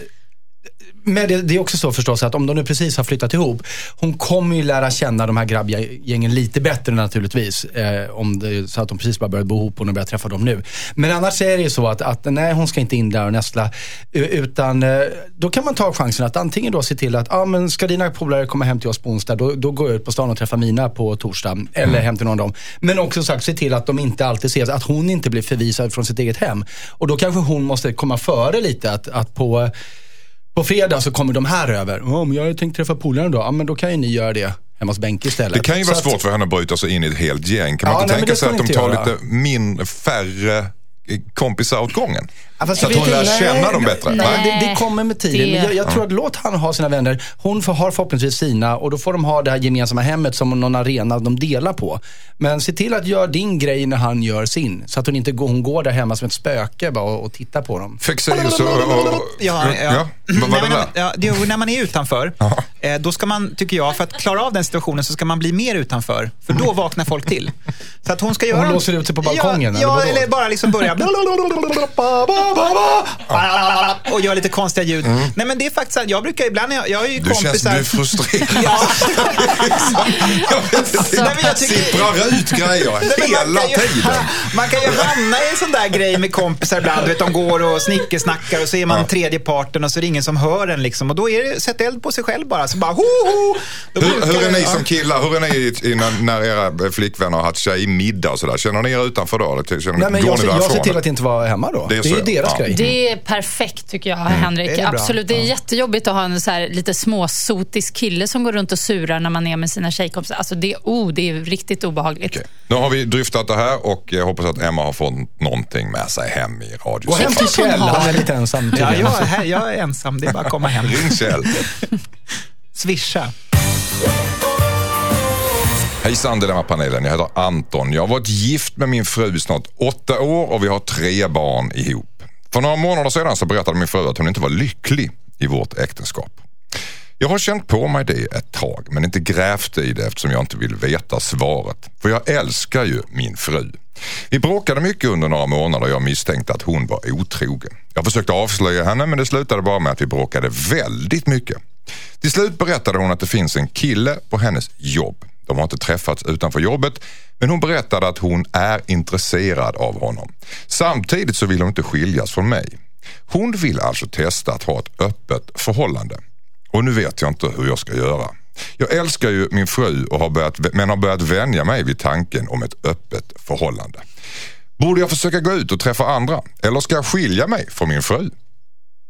Men det, det är också så förstås att om de nu precis har flyttat ihop, hon kommer ju lära känna de här grabbgängen lite bättre naturligtvis. Eh, om det, så att de precis bara börjat bo ihop och hon börjar träffa dem nu. Men annars är det ju så att, att nej, hon ska inte in där och nästla. Utan eh, då kan man ta chansen att antingen då se till att, ja ah, men ska dina polare komma hem till oss på onsdag, då, då går jag ut på stan och träffar mina på torsdag. Eller hem till någon av dem. Men också sagt, se till att de inte alltid ses, att hon inte blir förvisad från sitt eget hem. Och då kanske hon måste komma före lite, att, att på på fredag så kommer de här över. Ja, men jag hade tänkt träffa polaren då. Ja, men då kan ju ni göra det hemma hos Benke istället. Det kan ju vara Så att- svårt för henne att bryta sig in i ett helt gäng. Kan man Ja, inte nej, tänka sig att de tar göra. lite mindre, färre eh, kompisar åt gången? Fast Så att hon lär känna dem bättre? nej. Ja, det, det kommer med tiden. Det- Men jag, jag tror att låt han ha sina vänner. Hon får, har förhoppningsvis sina och då får de ha det här gemensamma hemmet som någon arena de delar på. Men se till att göra din grej när han gör sin. Så att hon inte går, hon går där hemma som ett spöke bara och, och tittar på dem. Fexeus och... och, Ja, ja. ja. Ja, är- när man är utanför, eh, då ska man, tycker jag, för att klara av den situationen så ska man bli mer utanför. För då vaknar folk till. Så att hon ska göra... låser ut sig på balkongen, Ja, ja eller bara liksom börja... <laughs> Baba. Ah. Och göra lite konstiga ljud. Nej, men det är faktiskt jag brukar ibland, jag, jag har ju Du känns kompisar... du är frustrerad. <laughs> Ja. jag vet inte, Nej, men jag tycker- sipprar ut grejer Nej, hela kan ju- tiden. <laughs> Man kan ju hamna i en sån där grej med kompisar ibland. Du vet, de går och snickesnackar och så är man Ja. tredje parten och så är det ingen som hör en. Liksom. Och då är det, sätt eld på sig själv bara. Så bara, ho, ho. Hur, hur är det- ni som killar, hur är ni i, i, när, när era flickvänner har haft tjejmiddag och sådär? Känner ni er utanför då? Eller känner, Nej, men jag, ser- jag ser till att inte vara hemma då. Det Det är är, så, ju deras ja. grej. Det är perfekt tycker jag, Henrik. det. Absolut. Det är jättejobbigt att ha en så här lite småsotisk kille som går runt och surar när man är med sina tjejkompisar. Alltså det, oh, det är riktigt obehagligt. Okej. Nu har vi dryftat det här och jag hoppas att Emma har fått någonting med sig hem i radio. Gå hem till Kjell, han är lite ensam Ja, jag, är här, <laughs> jag är ensam. Det är bara att komma hem. Ring Kjell. <laughs> Swisha. Hejsan Dilemmapanelen, jag heter Anton. Jag har varit gift med min fru i snart åtta år och vi har tre barn ihop. För några månader sedan så berättade min fru att hon inte var lycklig i vårt äktenskap. Jag har känt på mig det ett tag men inte grävt i det eftersom jag inte vill veta svaret. För jag älskar ju min fru. Vi bråkade mycket under några månader och jag misstänkte att hon var otrogen. Jag försökte avslöja henne men det slutade bara med att vi bråkade väldigt mycket. Till slut berättade hon att det finns en kille på hennes jobb. De har inte träffats utanför jobbet men hon berättade att hon är intresserad av honom. Samtidigt så vill hon inte skiljas från mig. Hon vill alltså testa att ha ett öppet förhållande. Och nu vet jag inte hur jag ska göra. Jag älskar ju min fru och har börjat, men har börjat vänja mig vid tanken om ett öppet förhållande. Borde jag försöka gå ut och träffa andra eller ska jag skilja mig från min fru?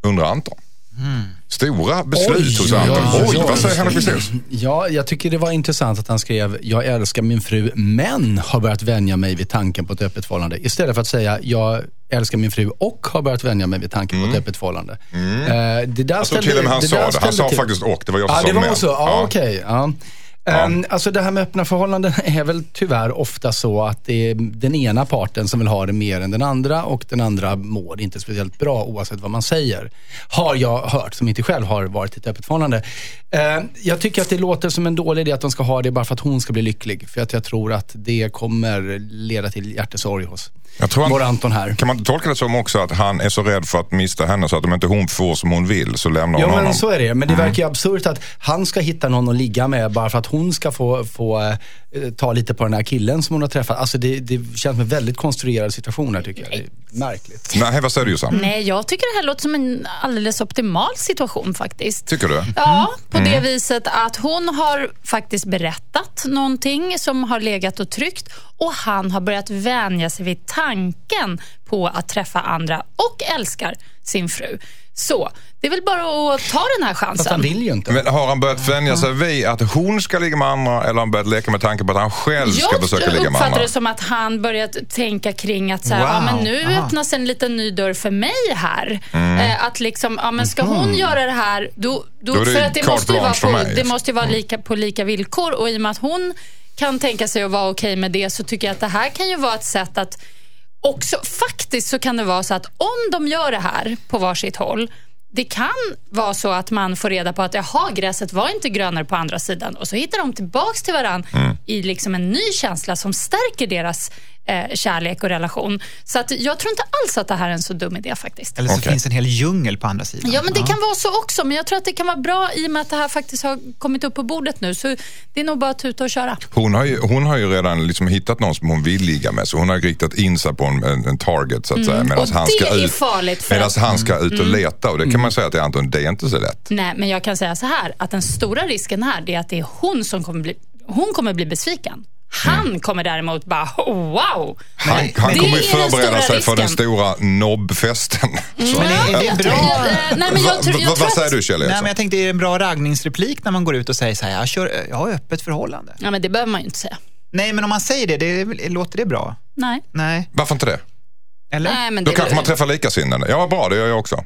Undrar Anton. Stora beslut hos Anton. Oj, vad säger Henrik Fexeus? Ja, jag tycker det var intressant att han skrev jag älskar min fru men har börjat vänja mig vid tanken på ett öppet förhållande. Istället för att säga jag älskar min fru och har börjat vänja mig vid tanken på ett öppet förhållande. Eh, det där Jag tror till och med han sa det. Han sa faktiskt och. Det var jag som Ja, sa det var men. så. Ja. okej. Ja. Um, alltså det här med öppna förhållanden <laughs> är väl tyvärr ofta så att det är den ena parten som vill ha det mer än den andra och den andra mår inte speciellt bra oavsett vad man säger. Har jag hört, som inte själv har varit i ett öppet förhållande. Uh, jag tycker att det låter som en dålig idé att de ska ha det bara för att hon ska bli lycklig. För att jag tror att det kommer leda till hjärtesorg hos jag tror han- vår Anton här. Kan man inte tolka det som också att han är så rädd för att mista henne så att om inte hon får som hon vill så lämnar hon Ja men honom? så är det. Men det verkar ju absurt att han ska hitta någon att ligga med bara för att hon ska få, få eh, ta lite på den här killen som hon har träffat. Alltså det, det känns som en väldigt konstruerad situation här tycker jag. Det är märkligt. Nej, vad säger du Jossan? Nej, jag tycker det här låter som en alldeles optimal situation faktiskt. Tycker du? Ja, på det viset att hon har faktiskt berättat någonting som har legat och tryckt och han har börjat vänja sig vid tanken på att träffa andra och älskar sin fru. Så, det är väl bara att ta den här Fast han chansen. vill ju inte. Men har han börjat vänja sig vid att hon ska ligga med andra eller har han börjat leka med tanken på att han själv ska Jag försöka ligga med uppfattar andra? det som att han börjat tänka kring att så här, Wow. ja, men nu Aha. öppnas en liten ny dörr för mig här. Mm. Eh, att liksom, ja, men ska hon göra det här, då, då, Då är det för att det måste ju vara, på, mig, det liksom. måste ju vara lika, på lika villkor och i och med att hon kan tänka sig att vara okej med det så tycker jag att det här kan ju vara ett sätt att också, faktiskt så kan det vara så att om de gör det här på varsitt håll det kan vara så att man får reda på att jaha, gräset var inte grönare på andra sidan och så hittar de tillbaks till varandra Mm. i liksom en ny känsla som stärker deras eh, kärlek och relation. Så att jag tror inte alls att det här är en så dum idé faktiskt. Eller så Okej. finns en hel djungel på andra sidan. Ja, men det kan vara så också. Men jag tror att det kan vara bra i och med att det här faktiskt har kommit upp på bordet nu. Så det är nog bara att tuta och köra. Hon har, ju, hon har ju redan liksom hittat någon som hon vill ligga med så hon har riktat in sig på en, en, en target så att säga. Medan Mm. Och han det ska är ut, farligt medan att- Mm. han ska ut och leta och det kan man säga till Anton, det är inte så lätt. Nej, men jag kan säga så här. Att den stora risken här är att det är hon som kommer bli, hon kommer bli besviken. Han kommer däremot bara, wow! Han, han kommer ju förbereda sig för den stora nobbfesten. Så- Men är, är det jag bra? tror- nej, men jag Va- tror- va- jag tror vad säger du Kjell Nej, men jag tänkte, är det en bra raggningsreplik när man går ut och säger så här, jag, kör, jag har öppet förhållande? Ja, men det behöver man ju inte säga. Nej, men om man säger det, det låter det bra? Nej. Nej. Varför inte det? Eller? Nej, men Då det kanske man träffar likasinnade. Ja, vad bra, det gör jag också.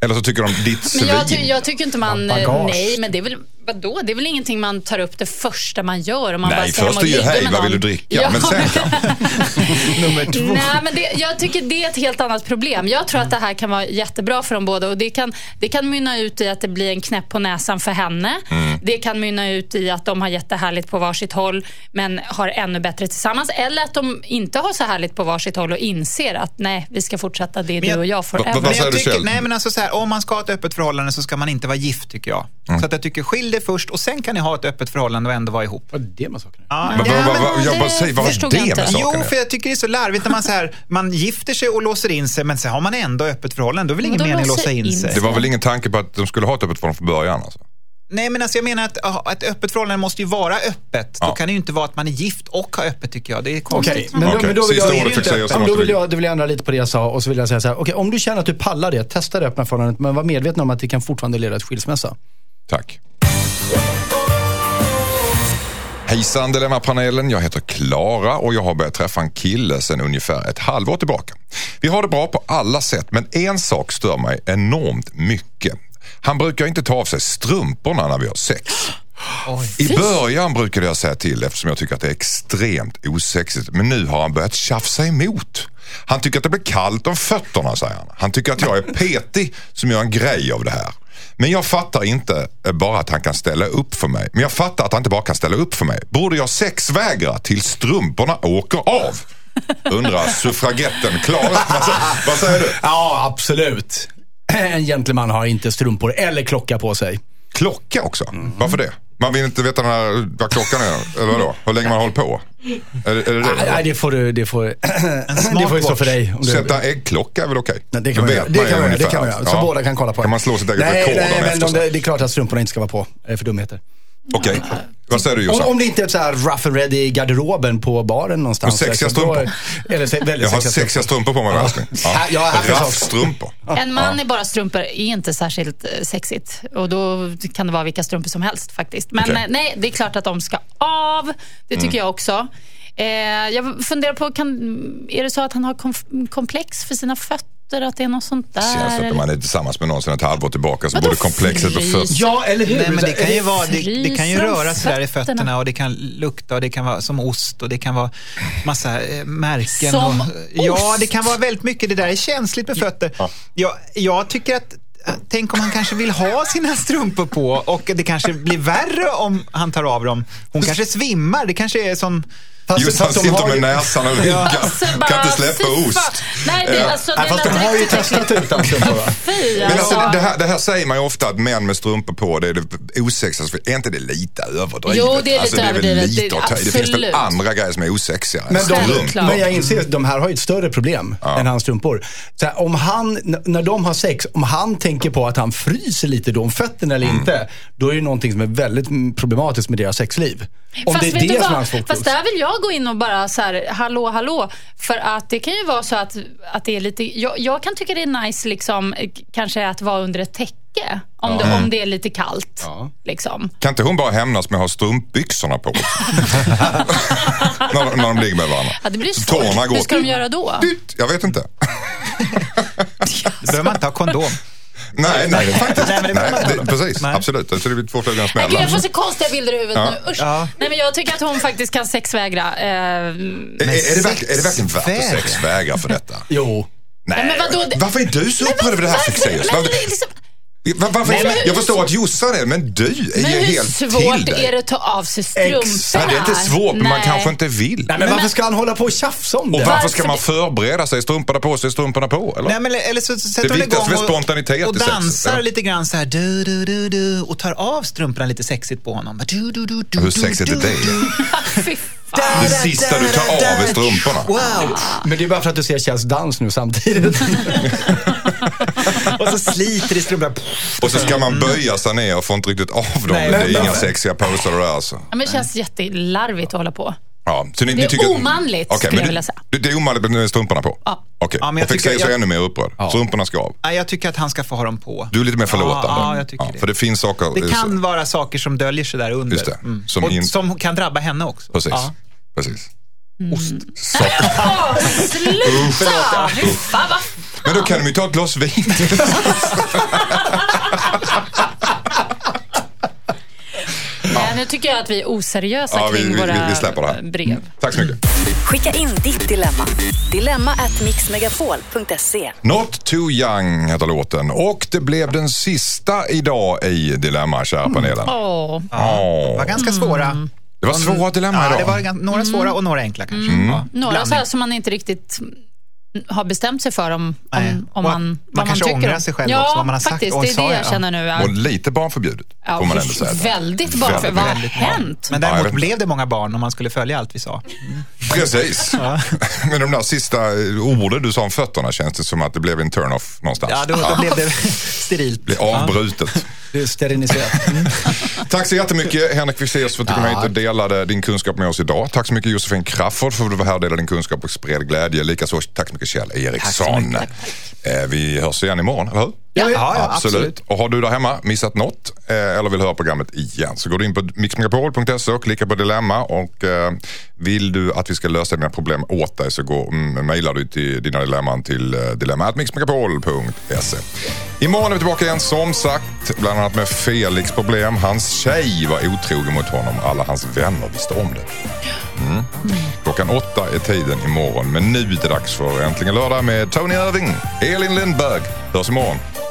Eller så tycker de ditt Men jag, ty svin. jag tycker inte man... Nej, men det är väl... Vadå? Det är väl ingenting man tar upp det första man gör om man bara Nej, ska hem först är ju hej, vad vill du dricka? Ja. Men sen kan... <laughs> Nummer två. Nej, men det, jag tycker det är ett helt annat problem. Jag tror att det här kan vara jättebra för dem båda. Och det, kan, det kan mynna ut i att det blir en knäpp på näsan för henne. Mm. Det kan mynna ut i att de har jättehärligt på varsitt håll men har ännu bättre tillsammans. Eller att de inte har så härligt på varsitt håll och inser att nej, vi ska fortsätta, det jag- du och jag Vad- forever. vad Men säger du, Kjell? nej men alltså så här, om man ska ha ett öppet förhållande så ska man inte vara gift tycker jag. Mm. Så att jag tycker skilj dig först och sen kan ni ha ett öppet förhållande och ändå vara ihop. Vad är det med? Ja, Vad- vad- vad- men jag bara det säger, vad har förstod det jag med inte. saken Jo, för jag tycker det är så larvigt när man, så här, man gifter sig och låser in sig men sen har man ändå öppet förhållande. Då är väl ingen mening att låsa in sig. Det var väl ingen tanke på att de skulle ha ett öppet förhållande från början? Alltså. Nej men alltså jag menar att ett öppet förhållande måste ju vara öppet. Ja. Då kan det ju inte vara att man är gift och har öppet tycker jag. Det är konstigt. Okej, men, då, Okej, men då vill jag... Ja, måste då, vill vi- jag, då vill jag ändra lite på det jag sa och så vill jag säga så här. Okej, om du känner att du pallar det, testa det öppna förhållandet, men var medveten om att det kan fortfarande leda till skilsmässa. Tack. Hejsan Dilemmapanelen, jag heter Klara och jag har börjat träffa en kille sedan ungefär ett halvår tillbaka. Vi har det bra på alla sätt men en sak stör mig enormt mycket. Han brukar inte ta av sig strumporna när vi har sex. I början brukade jag säga till eftersom jag tycker att det är extremt osexigt. Men nu har han börjat tjafsa emot. Han tycker att det blir kallt om fötterna säger han. Han tycker att jag är petig som gör en grej av det här. Men jag fattar inte eh, bara att han kan ställa upp för mig. Men jag fattar att han inte bara kan ställa upp för mig. Borde jag sexvägra till strumporna åker av? Undrar <laughs> suffragetten Klara. Vad, sä- vad säger du? Ja, absolut. <clears throat> En gentleman har inte strumpor eller klocka på sig. Klocka också? Varför det? Man vill inte veta när, vad klockan är, eller vadå? Hur länge man hållit på? Är, är det det? Nej, det får du, det får, <clears throat> det får ju stå för dig. Om du- Sätta äggklocka är väl okej? Nej, det kan man. Det kan man. Det kan man göra. Så Ja. båda kan kolla på Kan det. man slå sitt eget nej, rekord nej, men de, det är klart att strumporna inte ska vara på. Det är för dumheter. Okej. Vad säger du Om, Jossan? om det inte är så här rough and ready i garderoben på baren någonstans. Och sexiga strumpor. Eller se, väldigt Jag har sexiga strumpor på mig Ja. älskling. Ja, också. Raffstrumpor. En man i bara strumpor är inte särskilt eh, sexigt. Och då kan det vara vilka strumpor som helst faktiskt. Men Okej. eh, nej, det är klart att de ska av. Det tycker jag också. Eh, jag funderar på, kan, är det så att han har komplex för sina fötter? Att det är något sånt där? Känns att eller? om man är tillsammans med någon sedan ett halvår tillbaka så Vadå borde komplexet på frys? fötter. Ja, eller hur? Nej, men det kan ju, vara, det, det kan ju röra sig där i fötterna? fötterna och det kan lukta och det kan vara som ost och det kan vara massa eh, märken. Som och, Ja, ost? det kan vara väldigt mycket. Det där är känsligt med fötter. Jag, jag tycker att Tänk om han kanske vill ha sina strumpor på och det kanske blir värre om han tar av dem. Hon kanske svimmar. Det kanske är som... Fast- Just han fast de sitter med ju- näsan och. Alltså, bara kan inte släppa fy ost. Nej, det, Ja. alltså, det fast de har ju testat utan strumpor va? Fy, Men alltså, alltså. det, här, det här säger man ju ofta att män med strumpor på, det är det osexigaste. Är inte det lite överdrivet? Jo, det är lite alltså, det är överdrivet. lite Det-. Det finns väl absolut. andra grejer som är osexiga. Men, de, men jag inser att de här har ju ett större problem än hans strumpor. Så här, om han, när de har sex, om han tänker på att han fryser lite då om fötterna eller Mm. inte, då är det någonting som är väldigt problematiskt med deras sexliv. Om Fast det är det som är hans fokus. Fast där vill jag gå in och bara så här, hallå, hallå. För att det kan ju vara så att, att det är lite, jag, jag kan tycka det är nice liksom, eh, kanske att vara under ett täcke. Om, det, om det är lite kallt. Liksom. Kan inte hon bara hämnas med att ha strumpbyxorna på? <laughs> när, när de ligger med varandra. Ja, det blir svårt. Tårna går. Hur ska de göra då? Jag vet inte. Då behöver man inte ha kondom. Nej, nej, faktiskt. Nej, men det Nej, det, precis, Nej. absolut. Så det blir två flugor i en smäll. Jag får så konstiga bilder i huvudet Ja. nu. Usch. Ja. Nej, men jag tycker att hon faktiskt kan sexvägra. Eh, Är, är, det verkligen, är det verkligen värt att sexvägra? för detta? Jo. Nej. men vadå, det- Varför är du så upprörd över det här varför? Men Varför, Nej, men- jag förstår att Jossan är men du är Men ju hur helt svårt till dig. är det att ta av sig strumporna? Exakt. Nej, det är inte svårt, men man kanske inte vill. Nej, men varför ska han hålla på och tjafsa om Och det? varför ska man förbereda sig? Strumporna på sig, strumporna på? Eller? Nej, men, eller så sätter Det hon viktigaste igång är spontanitet och, och dansar ja. lite grann så här du, du, du, du, och tar av strumporna lite sexigt på honom. Du, du, du, du, Hur sexigt är du, det? du. <laughs> Det sista du tar av är strumporna. Wow! Men det är bara för att du ser Kjells dans nu samtidigt. <laughs> <laughs> <laughs> Och så sliter i strumporna. Och så ska man böja sig ner och får inte riktigt av dem. Nej, det är inga sexiga poser det där alltså. Ja, men det känns jättelarvigt att hålla på. Ja, så ni, Det ni är tycker, omanligt, Okej, skulle men jag du- vilja säga. Det, det är omanligt med strumporna på? Ja. Okej, Ja, men jag och Fexeus är jag- ännu mer upprörd. Strumporna ska av. Ja, jag tycker att han ska få ha dem på. Du är lite mer förlåtande. Ja, ja, jag tycker det. För det finns saker... Det kan vara saker som döljer sig där under. Just det, som och in- som kan drabba henne också. Precis. Ja. Precis. Ostsocker. Åh, <laughs> sluta! Fy fan vad Men då kan de ju ta ett glas vin. Nej, nu tycker jag att vi är oseriösa Ja, vi- kring vi- våra vi- släpper det här. brev. Tack så mycket. Skicka in ditt dilemma. Dilemma at mixmegapol.se. Not too young heter låten och det blev den sista idag i Dilemma, kära panelen. Åh. Det var ganska svåra. Det var svåra dilemma Ja, idag. det var några svåra och några enkla kanske. Ja, Några så här som man inte riktigt har bestämt sig för om, om, om man, man vad kanske tycker ångrar sig själv ja, också, vad man har sagt. faktiskt. Oj, det är det jag? jag känner nu. Och lite barnförbjudet, Ja, får man ändå säga. väldigt barnförbjudet. Vad har Väldigt hänt? Men Ja, däremot vet. blev det många barn om man skulle följa allt vi sa. Precis. <laughs> Men de där sista orden du sa om fötterna känns det som att det blev en turn-off någonstans. Ja, då, då blev det <laughs> sterilt. Blev avbrutet. Är steriliserat. <laughs> Tack så jättemycket Henrik Fexeus för att du kom hit och delade din kunskap med oss idag. Tack så mycket Josefin Crafoord för att du var här och delade din kunskap och spred glädje. Likaså tack så mycket Kjell Eriksson. Eh, Vi hörs igen imorgon, eller hur? Ja, ja, absolut. Och har du där hemma missat något eh, eller vill höra programmet igen så går du in på mixmegapol.se och klickar på dilemma och eh, vill du att vi ska lösa dina problem åt dig så går, mejlar du till dina dilemman till eh, dilemma.mixmegapol.se. Imorgon är vi tillbaka igen som sagt, bland annat med Felix problem. Hans tjej var otrogen mot honom, alla hans vänner visste om det. Mm. Klockan åtta är tiden imorgon, men nu är det dags för Äntligen lördag med Tony Irving, Elin Lindberg. Hörs imorgon.